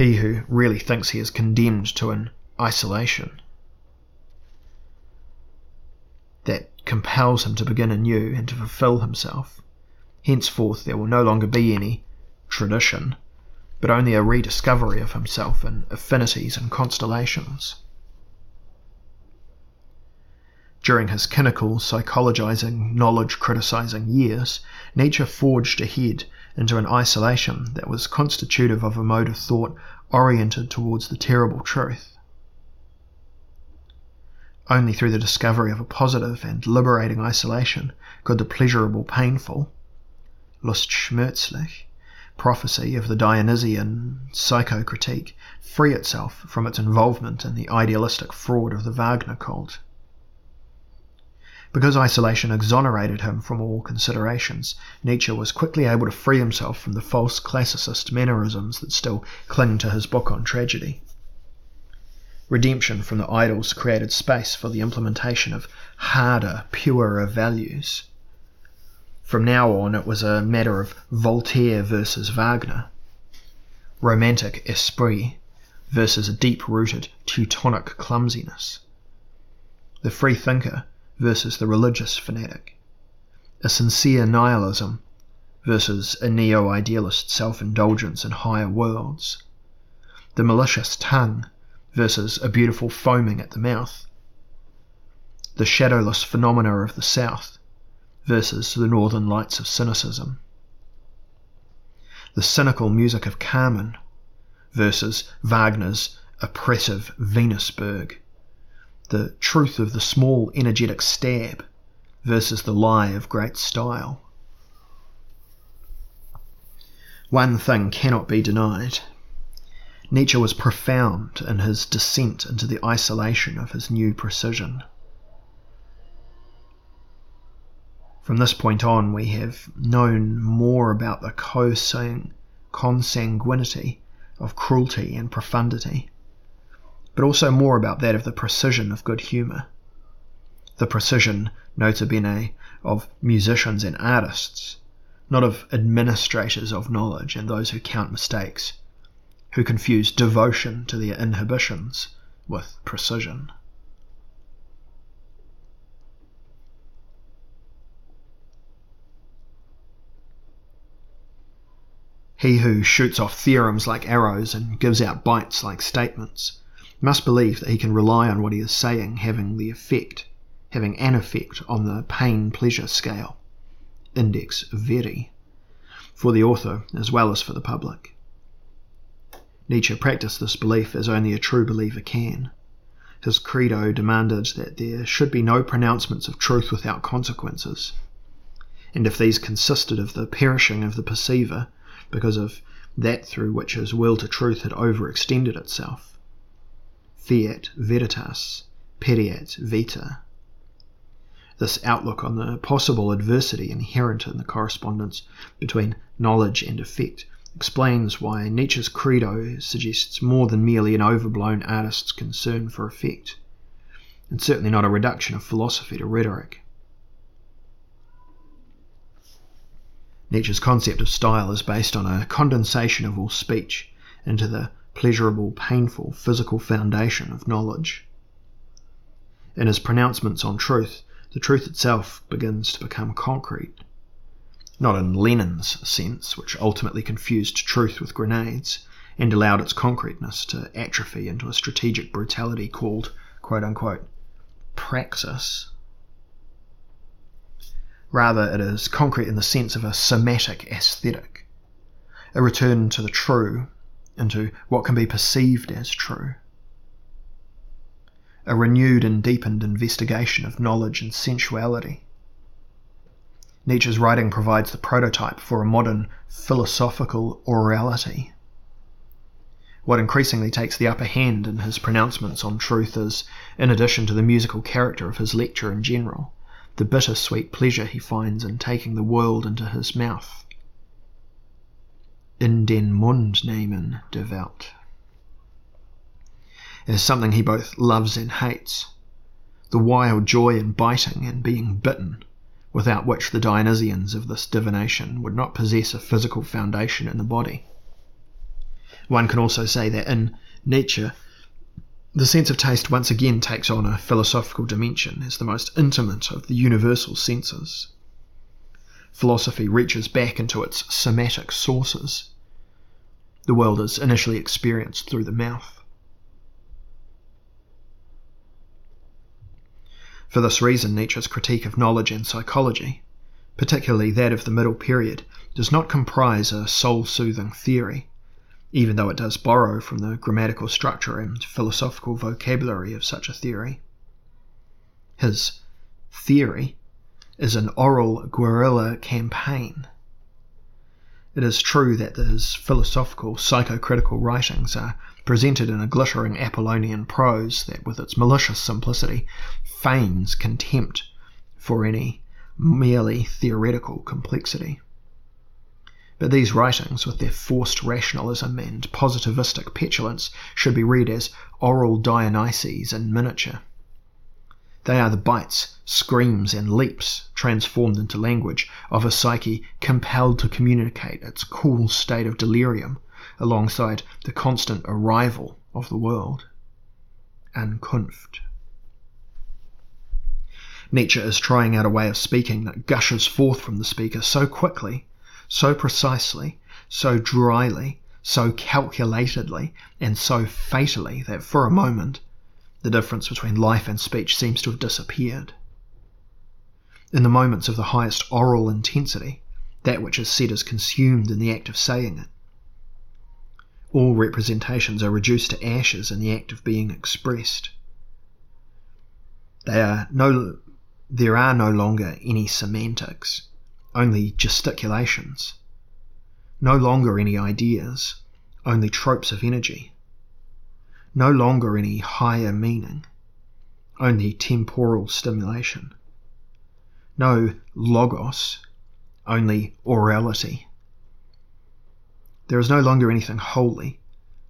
He who really thinks he is condemned to an isolation that compels him to begin anew and to fulfill himself. Henceforth there will no longer be any tradition but only a rediscovery of himself in affinities and constellations. During his cynical, psychologizing, knowledge criticizing years, Nietzsche forged ahead into an isolation that was constitutive of a mode of thought oriented towards the terrible truth. Only through the discovery of a positive and liberating isolation could the pleasurable painful, Lust schmerzlich, prophecy of the Dionysian psychocritique free itself from its involvement in the idealistic fraud of the Wagner cult. Because isolation exonerated him from all considerations, Nietzsche was quickly able to free himself from the false classicist mannerisms that still cling to his book on tragedy. Redemption from the idols created space for the implementation of harder, purer values from now on, it was a matter of Voltaire versus Wagner, romantic esprit versus a deep rooted Teutonic clumsiness, the free thinker versus the religious fanatic, a sincere nihilism versus a neo idealist self indulgence in higher worlds, the malicious tongue versus a beautiful foaming at the mouth, the shadowless phenomena of the South versus the northern lights of cynicism. The cynical music of Carmen versus Wagner's oppressive Venusberg. The truth of the small energetic stab versus the lie of great style. One thing cannot be denied. Nietzsche was profound in his descent into the isolation of his new precision. From this point on, we have known more about the consanguinity of cruelty and profundity, but also more about that of the precision of good humour. the precision, nota bene, of musicians and artists, not of administrators of knowledge and those who count mistakes, who confuse devotion to their inhibitions with precision. He who shoots off theorems like arrows and gives out bites like statements must believe that he can rely on what he is saying having the effect, having an effect on the pain pleasure scale, index veri, for the author as well as for the public. Nietzsche practiced this belief as only a true believer can. His credo demanded that there should be no pronouncements of truth without consequences, and if these consisted of the perishing of the perceiver, because of that through which his will to truth had overextended itself. Fiat veritas, pereat vita. This outlook on the possible adversity inherent in the correspondence between knowledge and effect explains why Nietzsche's credo suggests more than merely an overblown artist's concern for effect, and certainly not a reduction of philosophy to rhetoric. Nietzsche's concept of style is based on a condensation of all speech into the pleasurable, painful, physical foundation of knowledge. In his pronouncements on truth, the truth itself begins to become concrete. Not in Lenin's sense, which ultimately confused truth with grenades and allowed its concreteness to atrophy into a strategic brutality called, quote unquote, praxis. Rather, it is concrete in the sense of a somatic aesthetic, a return to the true, into what can be perceived as true, a renewed and deepened investigation of knowledge and sensuality. Nietzsche's writing provides the prototype for a modern philosophical orality. What increasingly takes the upper hand in his pronouncements on truth is, in addition to the musical character of his lecture in general, the bitter-sweet pleasure he finds in taking the world into his mouth. In den Mund nehmen, devout. It is something he both loves and hates. The wild joy in biting and being bitten, without which the Dionysians of this divination would not possess a physical foundation in the body. One can also say that in Nietzsche, the sense of taste once again takes on a philosophical dimension as the most intimate of the universal senses. Philosophy reaches back into its somatic sources. The world is initially experienced through the mouth. For this reason, Nietzsche's critique of knowledge and psychology, particularly that of the middle period, does not comprise a soul soothing theory even though it does borrow from the grammatical structure and philosophical vocabulary of such a theory. His theory is an oral guerrilla campaign. It is true that his philosophical, psychocritical writings are presented in a glittering Apollonian prose that, with its malicious simplicity, feigns contempt for any merely theoretical complexity. But these writings, with their forced rationalism and positivistic petulance, should be read as oral Dionysies in miniature. They are the bites, screams, and leaps, transformed into language, of a psyche compelled to communicate its cool state of delirium alongside the constant arrival of the world. Ankunft. Nietzsche is trying out a way of speaking that gushes forth from the speaker so quickly so precisely, so dryly, so calculatedly, and so fatally that for a moment the difference between life and speech seems to have disappeared. In the moments of the highest oral intensity, that which is said is consumed in the act of saying it. All representations are reduced to ashes in the act of being expressed. They are no, there are no longer any semantics only gesticulations. No longer any ideas, only tropes of energy. No longer any higher meaning, only temporal stimulation. No logos, only orality. There is no longer anything holy,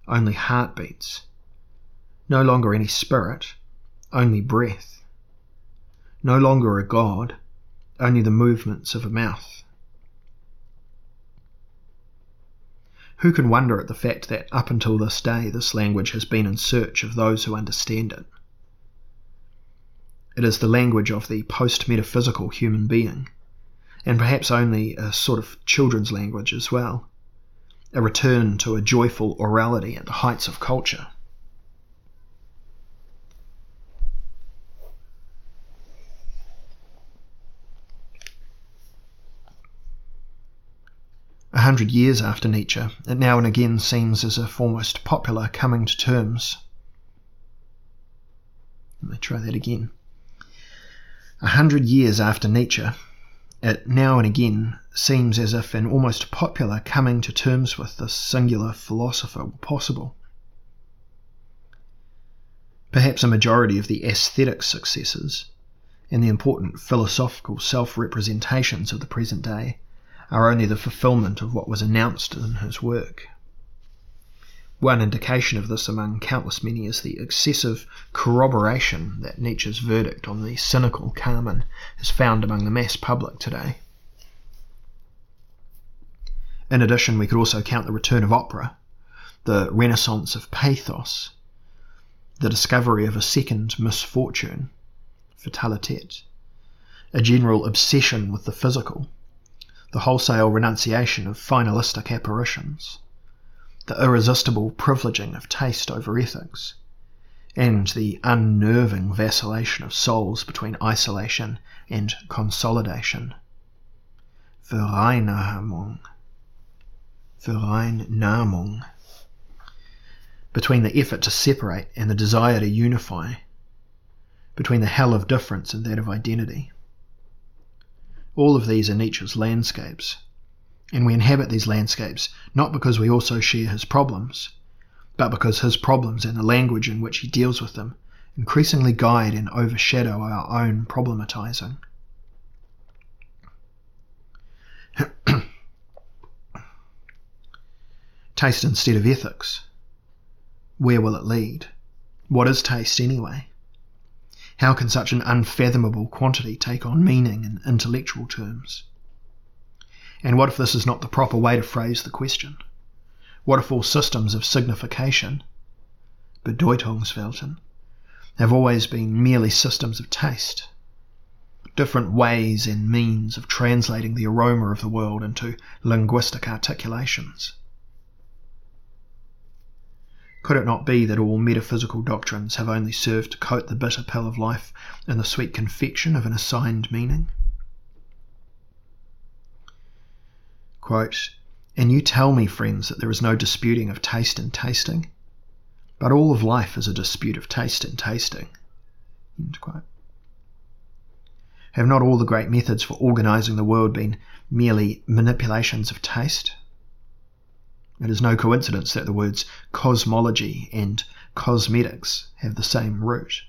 only heartbeats. No longer any spirit, only breath. no longer a god, only the movements of a mouth. Who can wonder at the fact that up until this day this language has been in search of those who understand it? It is the language of the post metaphysical human being, and perhaps only a sort of children's language as well, a return to a joyful orality at the heights of culture. A hundred years after Nietzsche, it now and again seems as if almost popular coming to terms. Let me try that again. A hundred years after Nietzsche, it now and again seems as if an almost popular coming to terms with this singular philosopher were possible. Perhaps a majority of the aesthetic successes and the important philosophical self representations of the present day are only the fulfillment of what was announced in his work. One indication of this among countless many is the excessive corroboration that Nietzsche's verdict on the cynical Carmen is found among the mass public today. In addition, we could also count the return of opera, the renaissance of pathos, the discovery of a second misfortune, fatalité, a general obsession with the physical, the wholesale renunciation of finalistic apparitions, the irresistible privileging of taste over ethics, and the unnerving vacillation of souls between isolation and consolidation. Vereinnahmung. Vereinnahmung. Between the effort to separate and the desire to unify. Between the hell of difference and that of identity. All of these are Nietzsche's landscapes. And we inhabit these landscapes not because we also share his problems, but because his problems and the language in which he deals with them increasingly guide and overshadow our own problematizing. [CLEARS THROAT] taste instead of ethics. Where will it lead? What is taste anyway? How can such an unfathomable quantity take on meaning in intellectual terms? And what if this is not the proper way to phrase the question? What if all systems of signification, Bedeutungswelten, have always been merely systems of taste? Different ways and means of translating the aroma of the world into linguistic articulations. Could it not be that all metaphysical doctrines have only served to coat the bitter pill of life in the sweet confection of an assigned meaning? Quote, and you tell me, friends, that there is no disputing of taste and tasting, but all of life is a dispute of taste and tasting. Have not all the great methods for organizing the world been merely manipulations of taste? It is no coincidence that the words cosmology and cosmetics have the same root.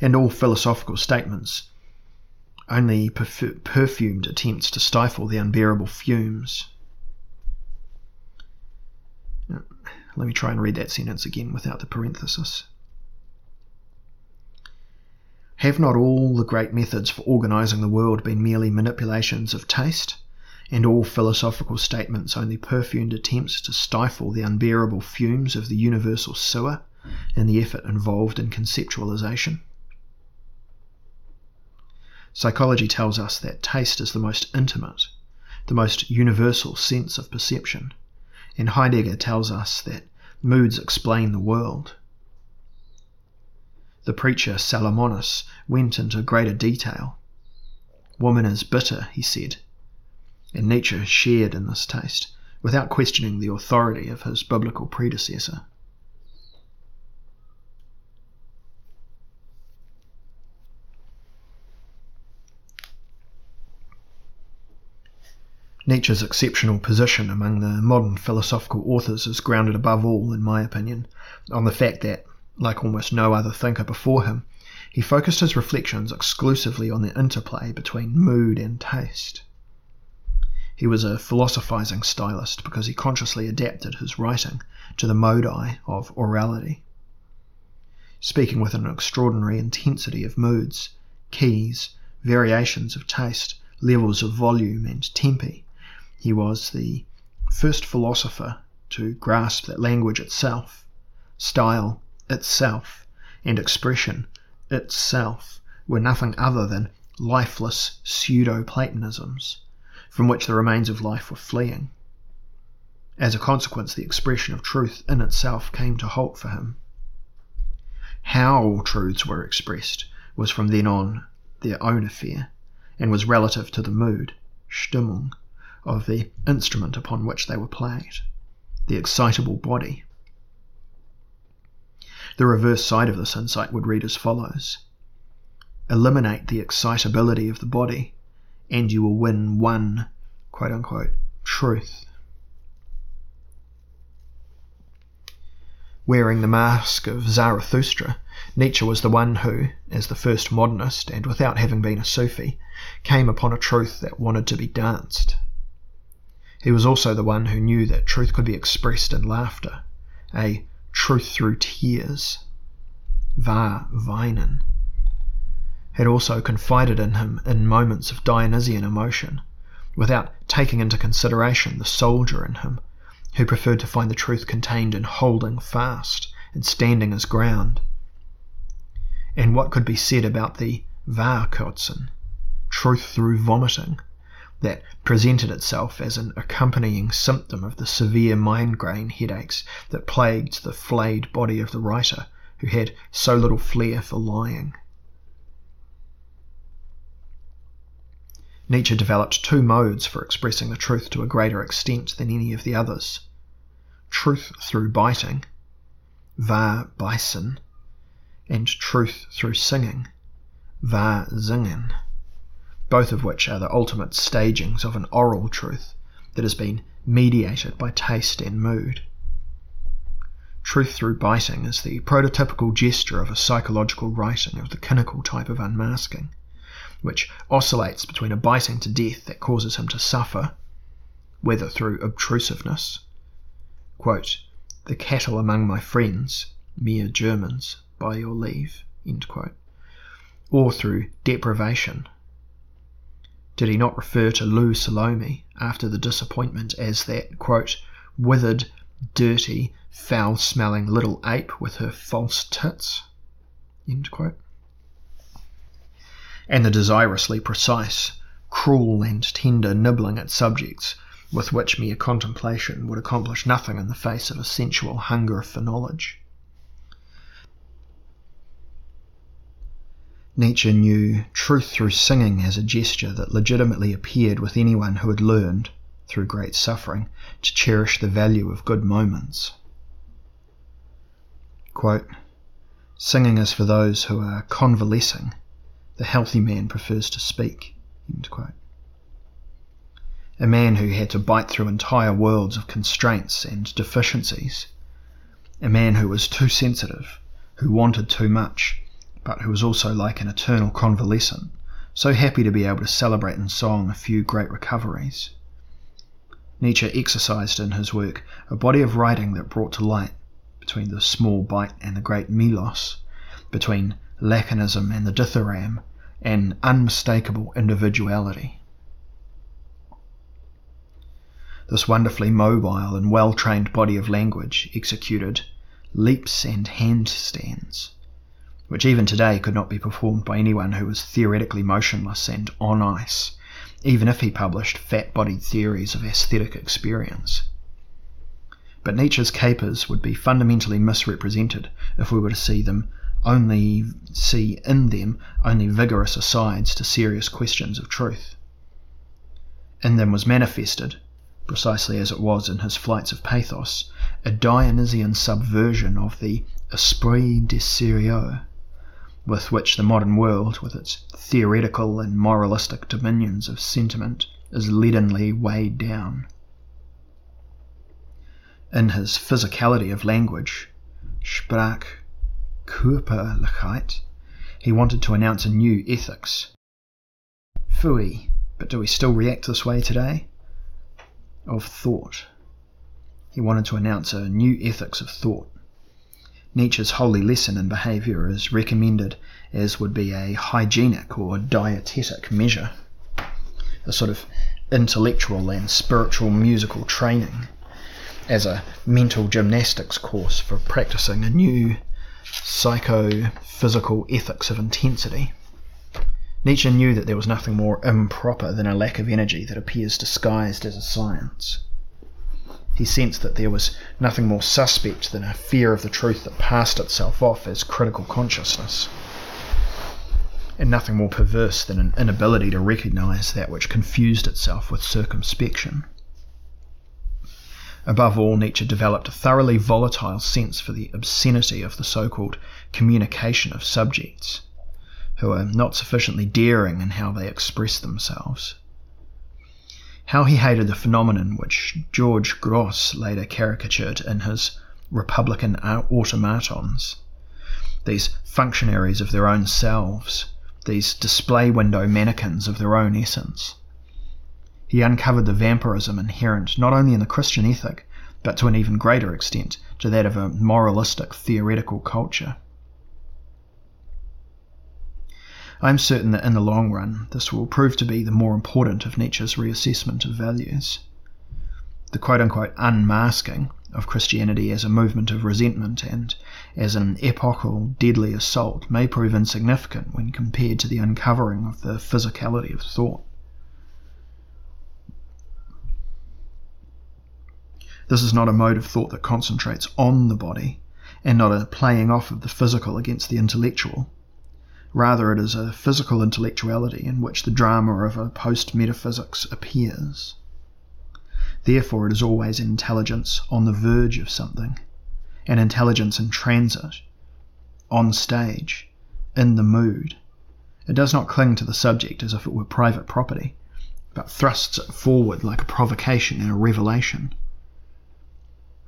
And all philosophical statements only perf- perfumed attempts to stifle the unbearable fumes. Let me try and read that sentence again without the parenthesis. Have not all the great methods for organizing the world been merely manipulations of taste? And all philosophical statements only perfumed attempts to stifle the unbearable fumes of the universal sewer and the effort involved in conceptualization. Psychology tells us that taste is the most intimate, the most universal sense of perception, and Heidegger tells us that moods explain the world. The preacher Salomonis went into greater detail. Woman is bitter, he said, and Nietzsche shared in this taste, without questioning the authority of his biblical predecessor. Nietzsche's exceptional position among the modern philosophical authors is grounded above all, in my opinion, on the fact that, like almost no other thinker before him, he focused his reflections exclusively on the interplay between mood and taste. He was a philosophizing stylist because he consciously adapted his writing to the modi of orality. speaking with an extraordinary intensity of moods, keys, variations of taste, levels of volume and tempi. He was the first philosopher to grasp that language itself, style itself, and expression itself were nothing other than lifeless pseudo Platonisms from which the remains of life were fleeing. As a consequence, the expression of truth in itself came to halt for him. How truths were expressed was from then on their own affair, and was relative to the mood, Stimmung, of the instrument upon which they were played, the excitable body. The reverse side of this insight would read as follows Eliminate the excitability of the body, and you will win one, quote unquote, truth. Wearing the mask of Zarathustra, Nietzsche was the one who, as the first modernist, and without having been a Sufi, came upon a truth that wanted to be danced. He was also the one who knew that truth could be expressed in laughter, a truth through tears. Wahrweinen had also confided in him in moments of Dionysian emotion, without taking into consideration the soldier in him who preferred to find the truth contained in holding fast and standing his ground. And what could be said about the Wahrkotzen, truth through vomiting, that presented itself as an accompanying symptom of the severe migraine headaches that plagued the flayed body of the writer who had so little flair for lying. Nietzsche developed two modes for expressing the truth to a greater extent than any of the others truth through biting, Wahrbeißen, and truth through singing, Wahrsingen, both of which are the ultimate stagings of an oral truth that has been mediated by taste and mood. Truth through biting is the prototypical gesture of a psychological writing of the clinical type of unmasking which oscillates between a biting to death that causes him to suffer, whether through obtrusiveness, quote, the cattle among my friends, mere Germans, by your leave, or through deprivation. Did he not refer to Lou Salome after the disappointment as that, quote, withered, dirty, foul smelling little ape with her false tits? End quote and the desirously precise, cruel and tender nibbling at subjects with which mere contemplation would accomplish nothing in the face of a sensual hunger for knowledge. Nietzsche knew truth through singing as a gesture that legitimately appeared with anyone who had learned, through great suffering, to cherish the value of good moments. Quote, Singing is for those who are convalescing the healthy man prefers to speak. A man who had to bite through entire worlds of constraints and deficiencies. A man who was too sensitive, who wanted too much, but who was also like an eternal convalescent, so happy to be able to celebrate in song a few great recoveries. Nietzsche exercised in his work a body of writing that brought to light, between the small bite and the great melos, between laconism and the dithyramb, an unmistakable individuality. This wonderfully mobile and well trained body of language executed leaps and handstands, which even today could not be performed by anyone who was theoretically motionless and on ice, even if he published fat bodied theories of aesthetic experience. But Nietzsche's capers would be fundamentally misrepresented if we were to see them only see in them only vigorous asides to serious questions of truth. In them was manifested, precisely as it was in his flights of pathos, a Dionysian subversion of the esprit de sérieux with which the modern world, with its theoretical and moralistic dominions of sentiment, is leadenly weighed down. In his physicality of language, Sprach Körperlichkeit, he wanted to announce a new ethics. Fooey, but do we still react this way today? Of thought. He wanted to announce a new ethics of thought. Nietzsche's holy lesson in behaviour is recommended as would be a hygienic or dietetic measure, a sort of intellectual and spiritual musical training, as a mental gymnastics course for practicing a new psychophysical ethics of intensity. Nietzsche knew that there was nothing more improper than a lack of energy that appears disguised as a science. He sensed that there was nothing more suspect than a fear of the truth that passed itself off as critical consciousness, and nothing more perverse than an inability to recognize that which confused itself with circumspection. Above all, Nietzsche developed a thoroughly volatile sense for the obscenity of the so called communication of subjects, who are not sufficiently daring in how they express themselves. How he hated the phenomenon which George Grosz later caricatured in his Republican automatons. These functionaries of their own selves, these display window mannequins of their own essence. He uncovered the vampirism inherent not only in the Christian ethic, but to an even greater extent to that of a moralistic theoretical culture. I am certain that in the long run, this will prove to be the more important of Nietzsche's reassessment of values. The quote unquote unmasking of Christianity as a movement of resentment and as an epochal deadly assault may prove insignificant when compared to the uncovering of the physicality of thought. This is not a mode of thought that concentrates on the body, and not a playing off of the physical against the intellectual, Rather, it is a physical intellectuality in which the drama of a post metaphysics appears. Therefore, it is always intelligence on the verge of something, an intelligence in transit, on stage, in the mood. It does not cling to the subject as if it were private property, but thrusts it forward like a provocation and a revelation.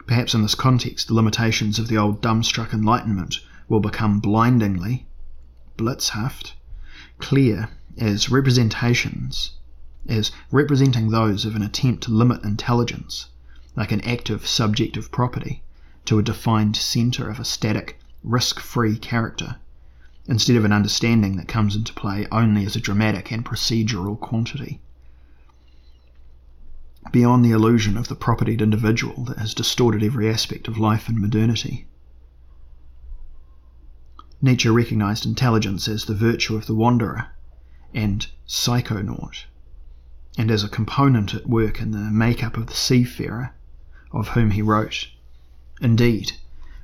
Perhaps in this context, the limitations of the old dumbstruck enlightenment will become blindingly blitzhaft, clear as representations, as representing those of an attempt to limit intelligence, like an active subjective property, to a defined centre of a static, risk free character, instead of an understanding that comes into play only as a dramatic and procedural quantity. Beyond the illusion of the propertied individual that has distorted every aspect of life and modernity, Nietzsche recognized intelligence as the virtue of the wanderer and psychonaut, and as a component at work in the make-up of the seafarer, of whom he wrote. Indeed,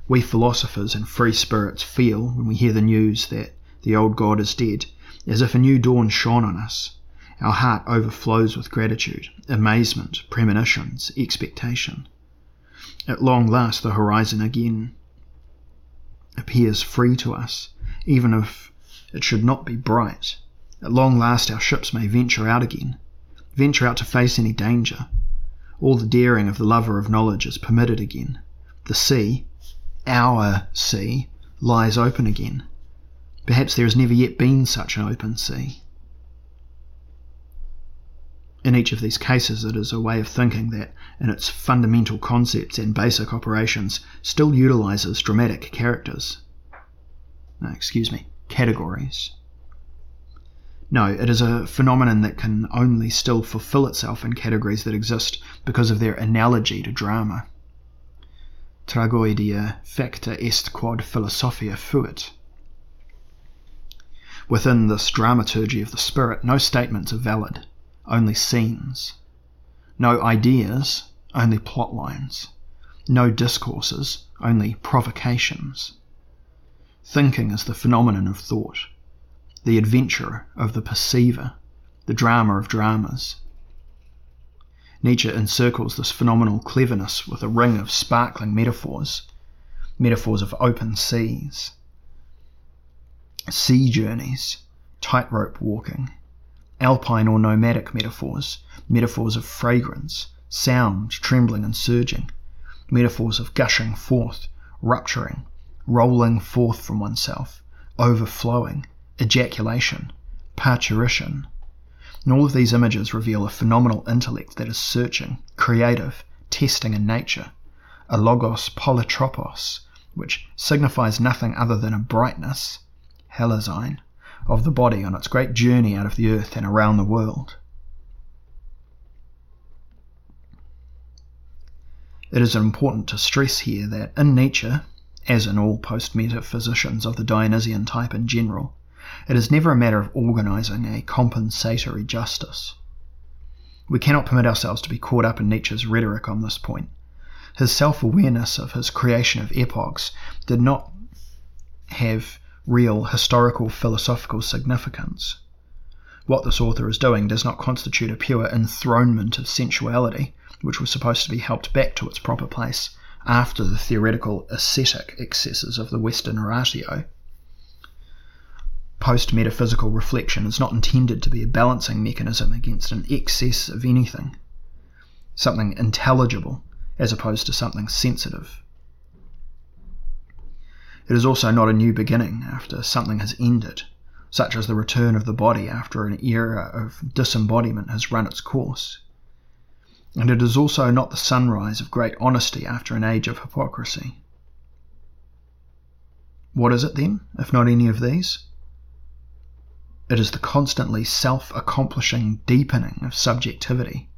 we philosophers and free spirits feel, when we hear the news that the old God is dead, as if a new dawn shone on us. Our heart overflows with gratitude, amazement, premonitions, expectation. At long last the horizon again appears free to us, even if it should not be bright. At long last our ships may venture out again, venture out to face any danger. All the daring of the lover of knowledge is permitted again. The sea, our sea, lies open again. Perhaps there has never yet been such an open sea. In each of these cases, it is a way of thinking that, in its fundamental concepts and basic operations, still utilizes dramatic characters. No, excuse me, categories. No, it is a phenomenon that can only still fulfill itself in categories that exist because of their analogy to drama. Tragoedia facta est quod philosophia fuit. Within this dramaturgy of the spirit, no statements are valid only scenes. No ideas, only plot lines. No discourses, only provocations. Thinking is the phenomenon of thought, the adventure of the perceiver, the drama of dramas. Nietzsche encircles this phenomenal cleverness with a ring of sparkling metaphors, metaphors of open seas, sea journeys, tightrope walking, alpine or nomadic metaphors, metaphors of fragrance, sound, trembling and surging, metaphors of gushing forth, rupturing, rolling forth from oneself, overflowing, ejaculation, parturition. And all of these images reveal a phenomenal intellect that is searching, creative, testing in nature, a logos polytropos, which signifies nothing other than a brightness, Hellsein, of the body on its great journey out of the earth and around the world. It is important to stress here that in Nietzsche, as in all post metaphysicians of the Dionysian type in general, it is never a matter of organising a compensatory justice. We cannot permit ourselves to be caught up in Nietzsche's rhetoric on this point. His self awareness of his creation of epochs did not have real historical philosophical significance. What this author is doing does not constitute a pure enthronement of sensuality, which was supposed to be helped back to its proper place after the theoretical ascetic excesses of the Western ratio. Post metaphysical reflection is not intended to be a balancing mechanism against an excess of anything, something intelligible as opposed to something sensitive. It is also not a new beginning after something has ended, such as the return of the body after an era of disembodiment has run its course. And it is also not the sunrise of great honesty after an age of hypocrisy. What is it then, if not any of these? It is the constantly self accomplishing deepening of subjectivity,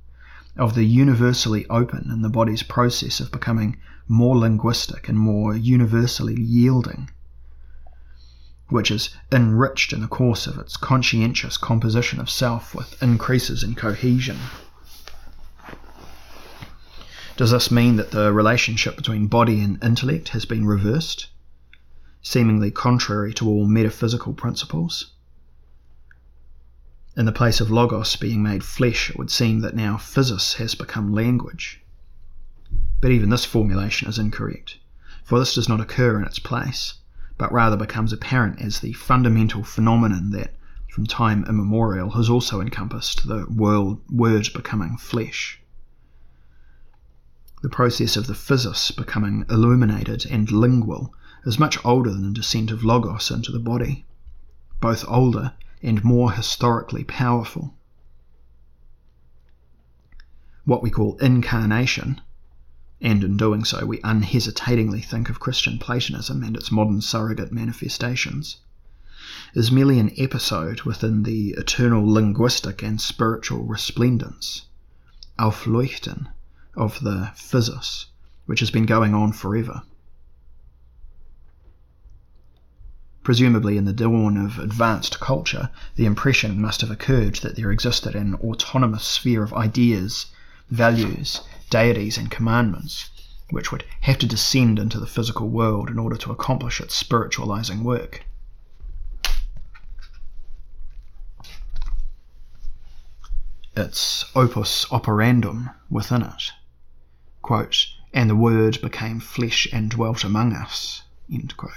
of the universally open in the body's process of becoming more linguistic and more universally yielding, which is enriched in the course of its conscientious composition of self with increases in cohesion. Does this mean that the relationship between body and intellect has been reversed, seemingly contrary to all metaphysical principles? In the place of logos being made flesh, it would seem that now physis has become language. But even this formulation is incorrect, for this does not occur in its place, but rather becomes apparent as the fundamental phenomenon that, from time immemorial, has also encompassed the world, word becoming flesh. The process of the physis becoming illuminated and lingual is much older than the descent of logos into the body, both older and more historically powerful. What we call incarnation, and in doing so we unhesitatingly think of Christian Platonism and its modern surrogate manifestations, is merely an episode within the eternal linguistic and spiritual resplendence, Aufleuchten, of the physis, which has been going on forever. Presumably, in the dawn of advanced culture, the impression must have occurred that there existed an autonomous sphere of ideas, values, deities, and commandments, which would have to descend into the physical world in order to accomplish its spiritualizing work. Its opus operandum within it. Quote, and the Word became flesh and dwelt among us. End quote.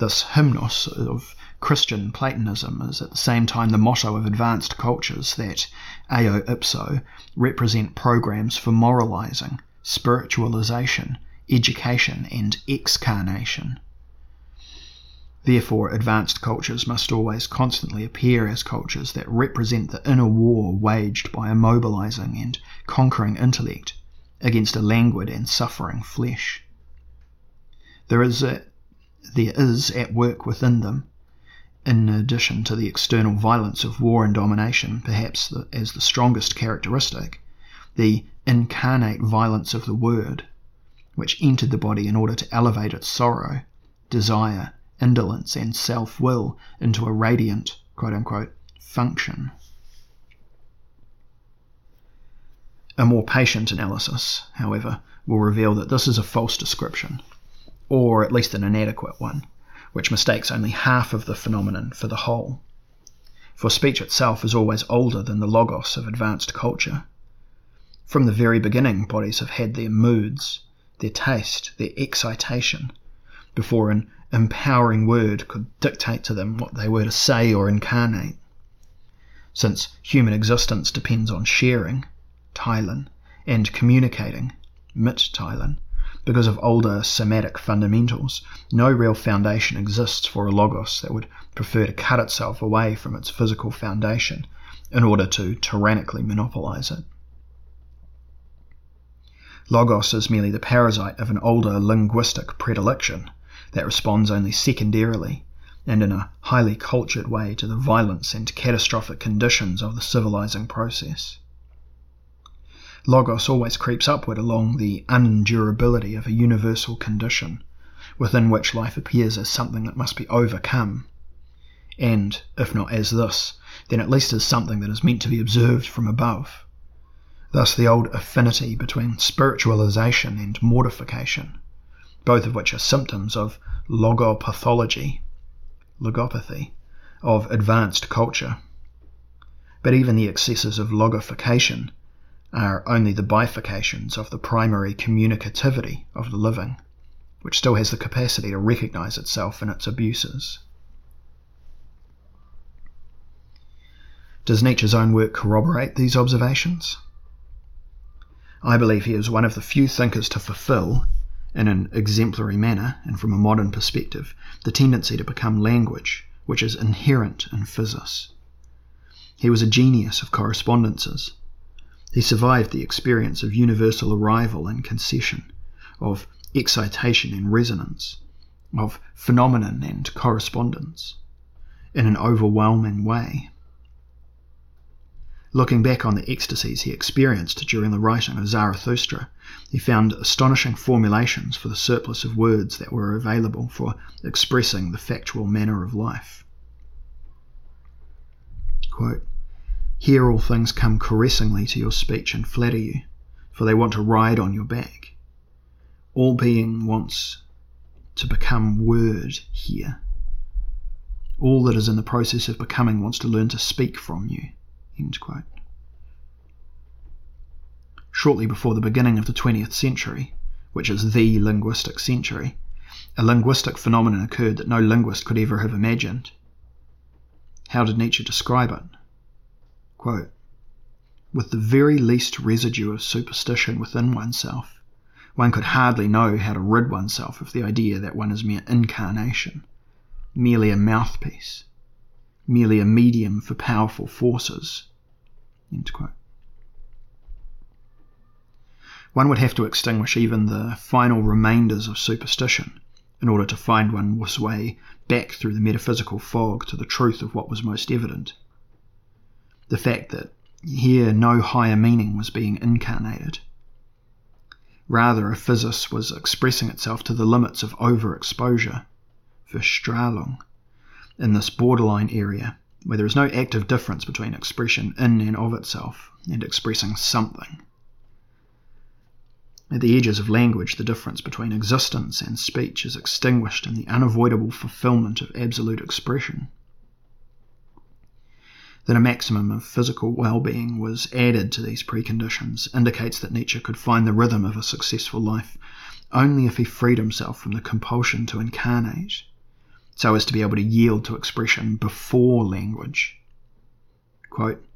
This hymnos of Christian Platonism is at the same time the motto of advanced cultures that, eo ipso, represent programs for moralizing, spiritualization, education, and excarnation. Therefore, advanced cultures must always constantly appear as cultures that represent the inner war waged by a mobilizing and conquering intellect against a languid and suffering flesh. There is a there is at work within them, in addition to the external violence of war and domination, perhaps the, as the strongest characteristic, the incarnate violence of the Word, which entered the body in order to elevate its sorrow, desire, indolence, and self will into a radiant, quote unquote, function. A more patient analysis, however, will reveal that this is a false description or at least an inadequate one, which mistakes only half of the phenomenon for the whole. For speech itself is always older than the logos of advanced culture. From the very beginning, bodies have had their moods, their taste, their excitation, before an empowering word could dictate to them what they were to say or incarnate. Since human existence depends on sharing, Teilen, and communicating, Mit Mitteilen, because of older somatic fundamentals, no real foundation exists for a logos that would prefer to cut itself away from its physical foundation in order to tyrannically monopolize it. Logos is merely the parasite of an older linguistic predilection that responds only secondarily and in a highly cultured way to the violence and catastrophic conditions of the civilizing process. Logos always creeps upward along the unendurability of a universal condition, within which life appears as something that must be overcome, and, if not as this, then at least as something that is meant to be observed from above. Thus, the old affinity between spiritualization and mortification, both of which are symptoms of logopathology, logopathy, of advanced culture. But even the excesses of logification are only the bifurcations of the primary communicativity of the living, which still has the capacity to recognize itself in its abuses. Does Nietzsche's own work corroborate these observations? I believe he is one of the few thinkers to fulfill, in an exemplary manner and from a modern perspective, the tendency to become language, which is inherent in physis. He was a genius of correspondences. He survived the experience of universal arrival and concession, of excitation and resonance, of phenomenon and correspondence, in an overwhelming way. Looking back on the ecstasies he experienced during the writing of Zarathustra, he found astonishing formulations for the surplus of words that were available for expressing the factual manner of life. Quote, Here all things come caressingly to your speech and flatter you, for they want to ride on your back. All being wants to become word here. All that is in the process of becoming wants to learn to speak from you. Shortly before the beginning of the 20th century, which is the linguistic century, a linguistic phenomenon occurred that no linguist could ever have imagined. How did Nietzsche describe it? Quote, With the very least residue of superstition within oneself, one could hardly know how to rid oneself of the idea that one is mere incarnation, merely a mouthpiece, merely a medium for powerful forces, one would have to extinguish even the final remainders of superstition in order to find one's way back through the metaphysical fog to the truth of what was most evident. The fact that here no higher meaning was being incarnated. Rather, a physis was expressing itself to the limits of overexposure, Verstrahlung, in this borderline area where there is no active difference between expression in and of itself and expressing something. At the edges of language, the difference between existence and speech is extinguished in the unavoidable fulfillment of absolute expression. That a maximum of physical well being was added to these preconditions indicates that Nietzsche could find the rhythm of a successful life only if he freed himself from the compulsion to incarnate so as to be able to yield to expression before language. Quote,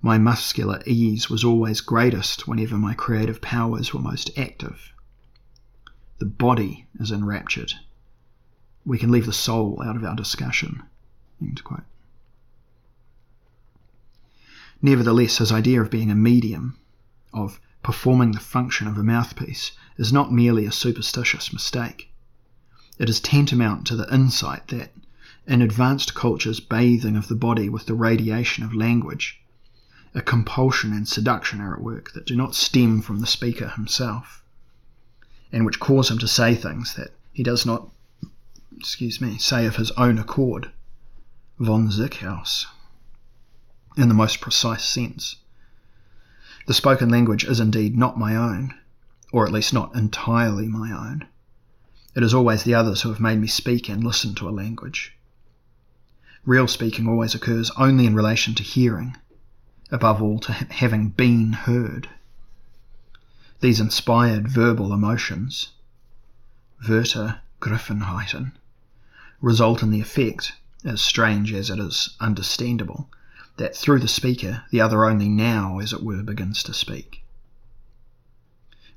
my muscular ease was always greatest whenever my creative powers were most active. The body is enraptured. We can leave the soul out of our discussion. Nevertheless, his idea of being a medium, of performing the function of a mouthpiece, is not merely a superstitious mistake. It is tantamount to the insight that, in advanced cultures bathing of the body with the radiation of language, a compulsion and seduction are at work that do not stem from the speaker himself, and which cause him to say things that he does not, excuse me, say of his own accord. von sich aus, in the most precise sense. The spoken language is indeed not my own, or at least not entirely my own. It is always the others who have made me speak and listen to a language. Real speaking always occurs only in relation to hearing, above all to having been heard. These inspired verbal emotions, Wörter Griffenheiten, result in the effect, as strange as it is understandable, that through the speaker the other only now, as it were, begins to speak.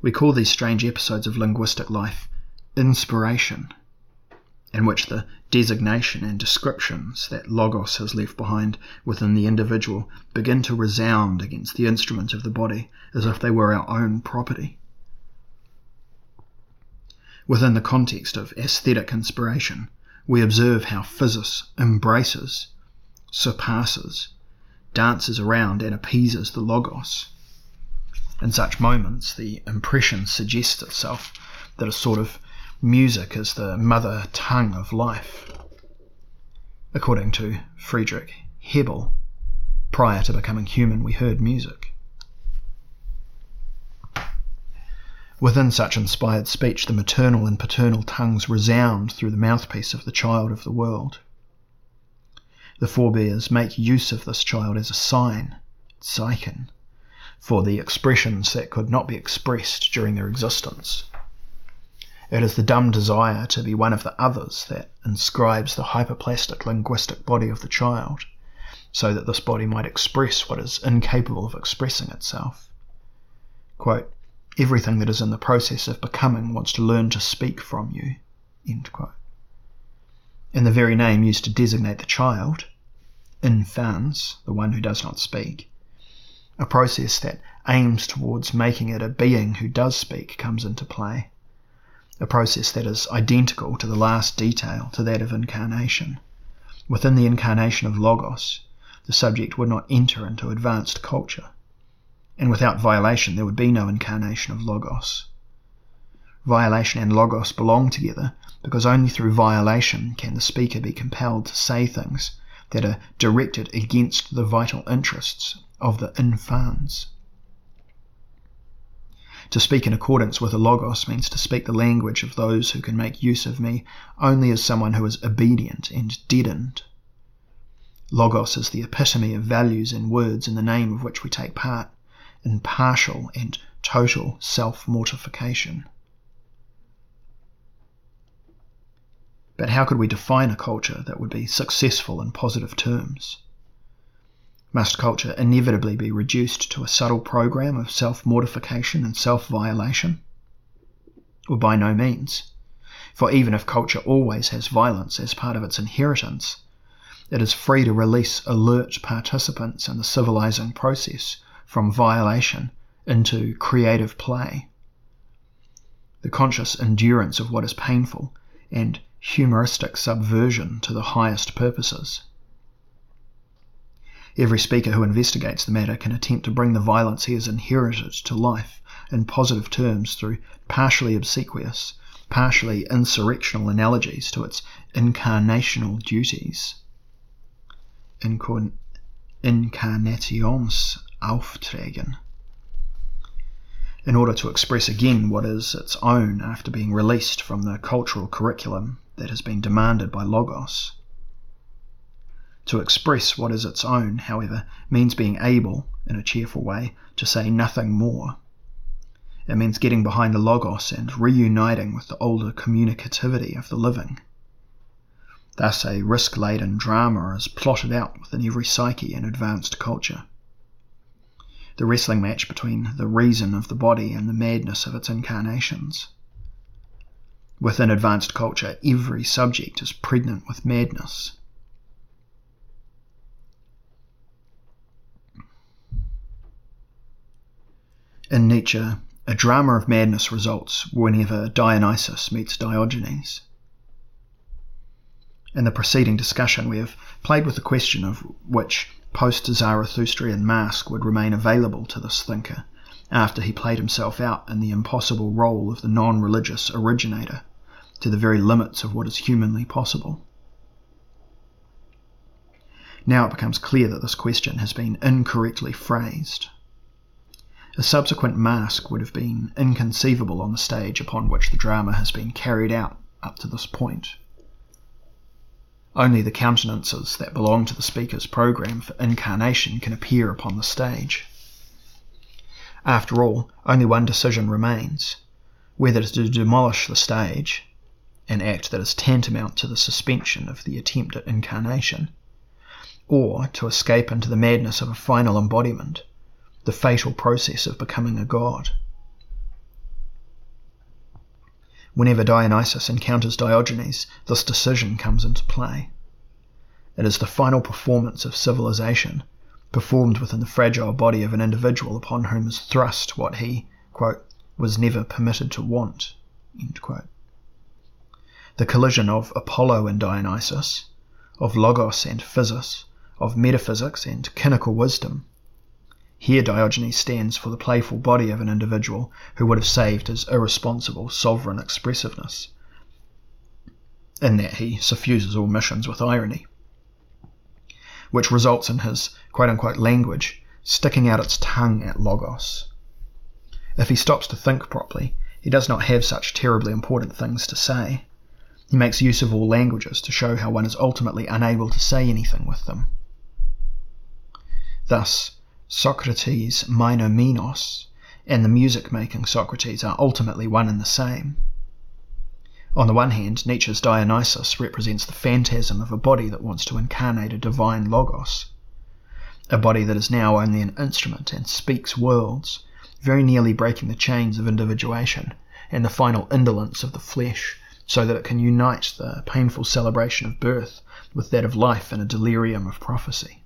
We call these strange episodes of linguistic life inspiration, in which the designation and descriptions that Logos has left behind within the individual begin to resound against the instrument of the body as if they were our own property. Within the context of aesthetic inspiration, we observe how physis embraces, surpasses, dances around, and appeases the logos. In such moments, the impression suggests itself that a sort of music is the mother tongue of life. According to Friedrich Hebbel, prior to becoming human, we heard music. Within such inspired speech, the maternal and paternal tongues resound through the mouthpiece of the child of the world. The forebears make use of this child as a sign, Zeichen, for the expressions that could not be expressed during their existence. It is the dumb desire to be one of the others that inscribes the hyperplastic linguistic body of the child, so that this body might express what is incapable of expressing itself. Quote, Everything that is in the process of becoming wants to learn to speak from you. In the very name used to designate the child, infans, the one who does not speak, a process that aims towards making it a being who does speak comes into play. A process that is identical to the last detail to that of incarnation. Within the incarnation of Logos, the subject would not enter into advanced culture and without violation there would be no incarnation of Logos. Violation and Logos belong together because only through violation can the speaker be compelled to say things that are directed against the vital interests of the infans. To speak in accordance with the Logos means to speak the language of those who can make use of me only as someone who is obedient and deadened. Logos is the epitome of values and words in the name of which we take part in partial and total self mortification. But how could we define a culture that would be successful in positive terms? Must culture inevitably be reduced to a subtle program of self mortification and self violation? Or by no means. For even if culture always has violence as part of its inheritance, it is free to release alert participants in the civilizing process from violation into creative play. The conscious endurance of what is painful and humoristic subversion to the highest purposes. Every speaker who investigates the matter can attempt to bring the violence he has inherited to life in positive terms through partially obsequious, partially insurrectional analogies to its incarnational duties. Incarn- incarnations Aufträgen in order to express again what is its own after being released from the cultural curriculum that has been demanded by Logos. To express what is its own, however, means being able, in a cheerful way, to say nothing more. It means getting behind the Logos and reuniting with the older communicativity of the living. Thus, a risk laden drama is plotted out within every psyche in advanced culture the wrestling match between the reason of the body and the madness of its incarnations. Within advanced culture, every subject is pregnant with madness. In Nietzsche, a drama of madness results whenever Dionysus meets Diogenes. In the preceding discussion, we have played with the question of which post Zarathustrian mask would remain available to this thinker after he played himself out in the impossible role of the non religious originator to the very limits of what is humanly possible. Now it becomes clear that this question has been incorrectly phrased. A subsequent mask would have been inconceivable on the stage upon which the drama has been carried out up to this point. Only the countenances that belong to the speaker's program for incarnation can appear upon the stage. After all, only one decision remains whether to demolish the stage, an act that is tantamount to the suspension of the attempt at incarnation, or to escape into the madness of a final embodiment, the fatal process of becoming a god. Whenever Dionysus encounters Diogenes, this decision comes into play. It is the final performance of civilization, performed within the fragile body of an individual upon whom is thrust what he quote, was never permitted to want. The collision of Apollo and Dionysus, of logos and physis, of metaphysics and cynical wisdom. Here Diogenes stands for the playful body of an individual who would have saved his irresponsible sovereign expressiveness, in that he suffuses all missions with irony, which results in his quote unquote language sticking out its tongue at Logos. If he stops to think properly, he does not have such terribly important things to say. He makes use of all languages to show how one is ultimately unable to say anything with them. Thus, Socrates Minos and the music making Socrates are ultimately one and the same. On the one hand, Nietzsche's Dionysus represents the phantasm of a body that wants to incarnate a divine logos, a body that is now only an instrument and speaks worlds, very nearly breaking the chains of individuation and the final indolence of the flesh, so that it can unite the painful celebration of birth with that of life in a delirium of prophecy.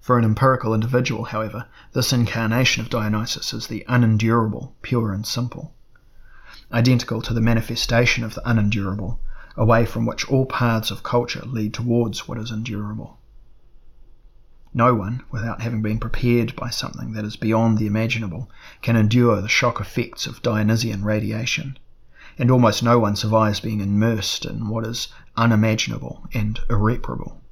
For an empirical individual, however, this incarnation of Dionysus is the unendurable, pure and simple, identical to the manifestation of the unendurable, away from which all paths of culture lead towards what is endurable. No one, without having been prepared by something that is beyond the imaginable, can endure the shock effects of Dionysian radiation, and almost no one survives being immersed in what is unimaginable and irreparable.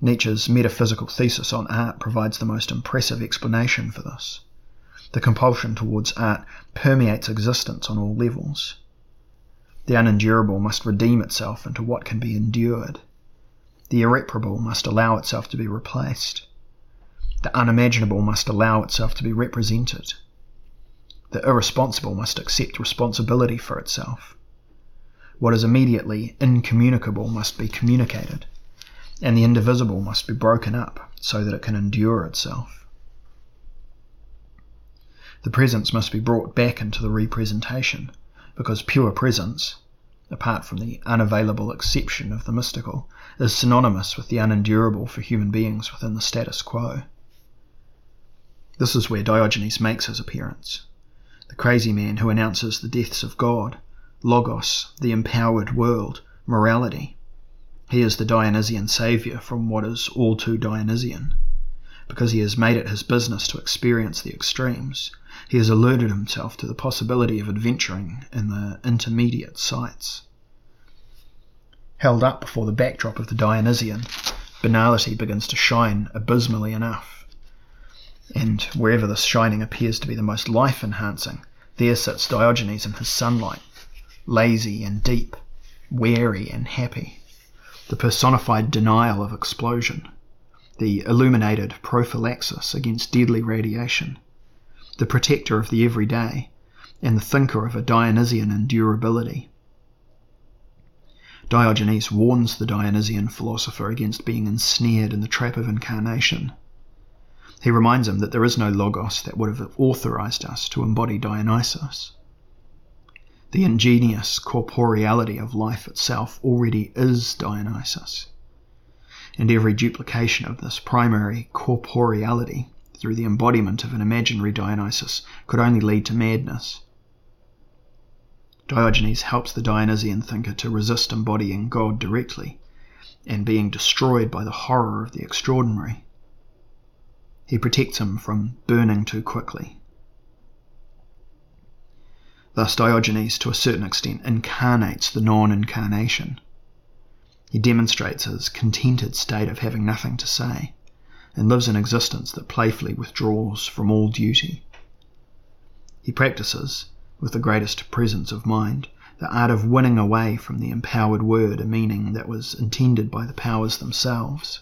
Nietzsche's metaphysical thesis on art provides the most impressive explanation for this. The compulsion towards art permeates existence on all levels. The unendurable must redeem itself into what can be endured. The irreparable must allow itself to be replaced. The unimaginable must allow itself to be represented. The irresponsible must accept responsibility for itself. What is immediately incommunicable must be communicated, and the indivisible must be broken up so that it can endure itself. The presence must be brought back into the representation, because pure presence, apart from the unavailable exception of the mystical, is synonymous with the unendurable for human beings within the status quo. This is where Diogenes makes his appearance, the crazy man who announces the deaths of God, Logos, the empowered world, morality. He is the Dionysian saviour from what is all too Dionysian. Because he has made it his business to experience the extremes, he has alerted himself to the possibility of adventuring in the intermediate sites. Held up before the backdrop of the Dionysian, banality begins to shine abysmally enough. And wherever this shining appears to be the most life enhancing, there sits Diogenes in his sunlight, lazy and deep, weary and happy, the personified denial of explosion, the illuminated prophylaxis against deadly radiation, the protector of the everyday, and the thinker of a Dionysian endurability. Diogenes warns the Dionysian philosopher against being ensnared in the trap of incarnation. He reminds him that there is no logos that would have authorized us to embody Dionysus. The ingenious corporeality of life itself already is Dionysus, and every duplication of this primary corporeality through the embodiment of an imaginary Dionysus could only lead to madness. Diogenes helps the Dionysian thinker to resist embodying God directly and being destroyed by the horror of the extraordinary. He protects him from burning too quickly. Thus, Diogenes, to a certain extent, incarnates the non incarnation. He demonstrates his contented state of having nothing to say, and lives an existence that playfully withdraws from all duty. He practices, with the greatest presence of mind, the art of winning away from the empowered word a meaning that was intended by the powers themselves.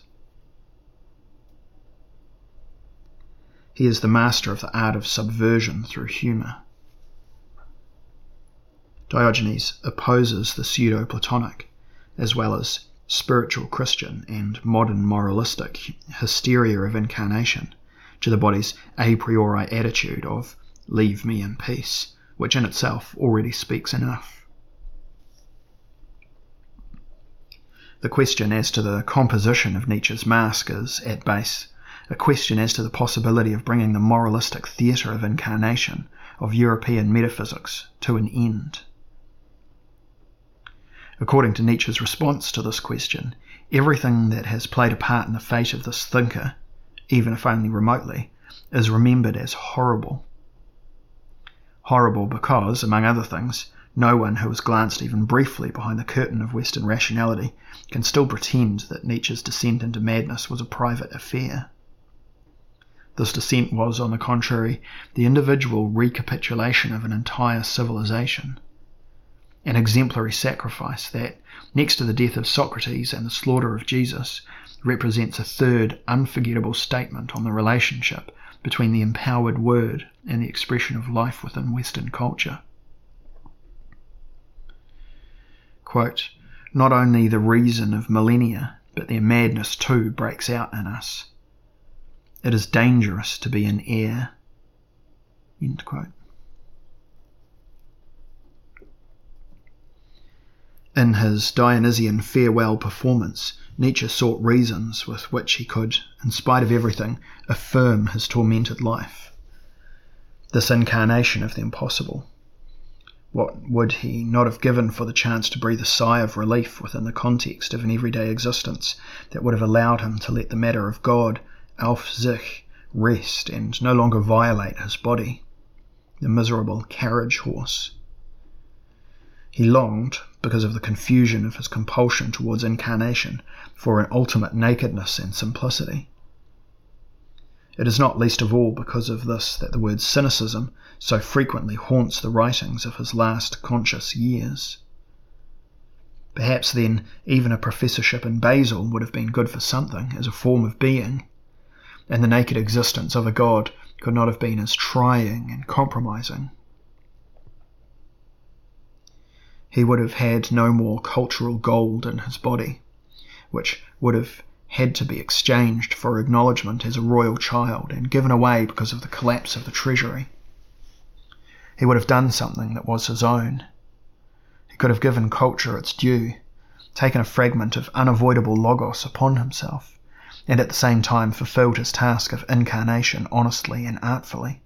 He is the master of the art of subversion through humour. Diogenes opposes the pseudo Platonic, as well as spiritual Christian and modern moralistic hysteria of incarnation, to the body's a priori attitude of leave me in peace which in itself already speaks enough. The question as to the composition of Nietzsche's mask is, at base, a question as to the possibility of bringing the moralistic theatre of incarnation of European metaphysics to an end. According to Nietzsche's response to this question, everything that has played a part in the fate of this thinker, even if only remotely, is remembered as horrible. Horrible because, among other things, no one who has glanced even briefly behind the curtain of Western rationality can still pretend that Nietzsche's descent into madness was a private affair. This descent was, on the contrary, the individual recapitulation of an entire civilization. An exemplary sacrifice that, next to the death of Socrates and the slaughter of Jesus, represents a third unforgettable statement on the relationship between the empowered word and the expression of life within Western culture. Quote, Not only the reason of millennia, but their madness too breaks out in us. It is dangerous to be an heir. End quote. In his Dionysian farewell performance, Nietzsche sought reasons with which he could, in spite of everything, affirm his tormented life. This incarnation of the impossible. What would he not have given for the chance to breathe a sigh of relief within the context of an everyday existence that would have allowed him to let the matter of God, auf sich, rest and no longer violate his body, the miserable carriage horse? He longed, because of the confusion of his compulsion towards incarnation, for an ultimate nakedness and simplicity. It is not least of all because of this that the word cynicism so frequently haunts the writings of his last conscious years. Perhaps then even a professorship in Basel would have been good for something as a form of being, and the naked existence of a god could not have been as trying and compromising he would have had no more cultural gold in his body, which would have had to be exchanged for acknowledgement as a royal child and given away because of the collapse of the treasury. He would have done something that was his own. He could have given culture its due, taken a fragment of unavoidable logos upon himself, and at the same time fulfilled his task of incarnation honestly and artfully.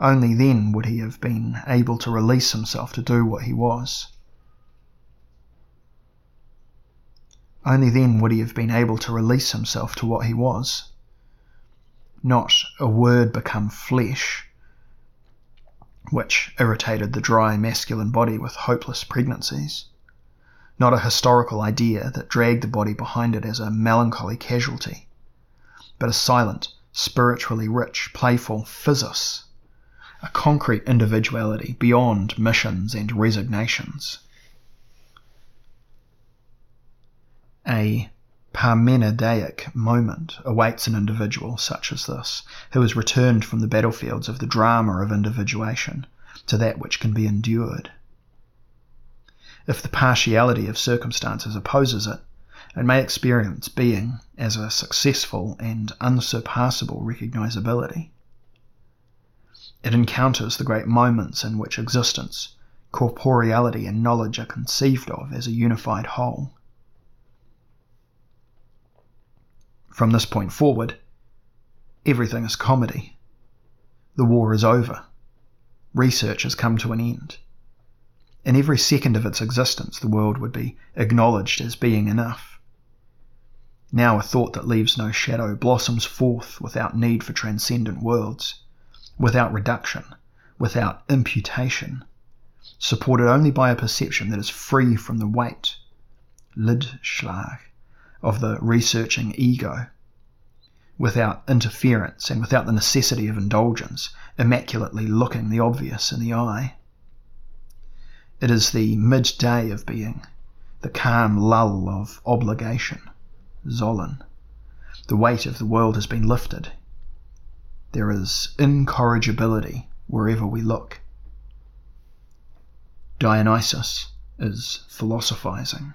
Only then would he have been able to release himself to do what he was. Only then would he have been able to release himself to what he was. Not a word become flesh, which irritated the dry masculine body with hopeless pregnancies. Not a historical idea that dragged the body behind it as a melancholy casualty, but a silent, spiritually rich, playful physis a concrete individuality beyond missions and resignations. A Parmenidaic moment awaits an individual such as this, who has returned from the battlefields of the drama of individuation to that which can be endured. If the partiality of circumstances opposes it, it may experience being as a successful and unsurpassable recognizability. It encounters the great moments in which existence, corporeality, and knowledge are conceived of as a unified whole. From this point forward, everything is comedy. The war is over. Research has come to an end. In every second of its existence, the world would be acknowledged as being enough. Now a thought that leaves no shadow blossoms forth without need for transcendent worlds without reduction, without imputation, supported only by a perception that is free from the weight, Lidschlag, of the researching ego, without interference and without the necessity of indulgence, immaculately looking the obvious in the eye. It is the midday of being, the calm lull of obligation, Zollen. The weight of the world has been lifted, there is incorrigibility wherever we look. Dionysus is philosophizing.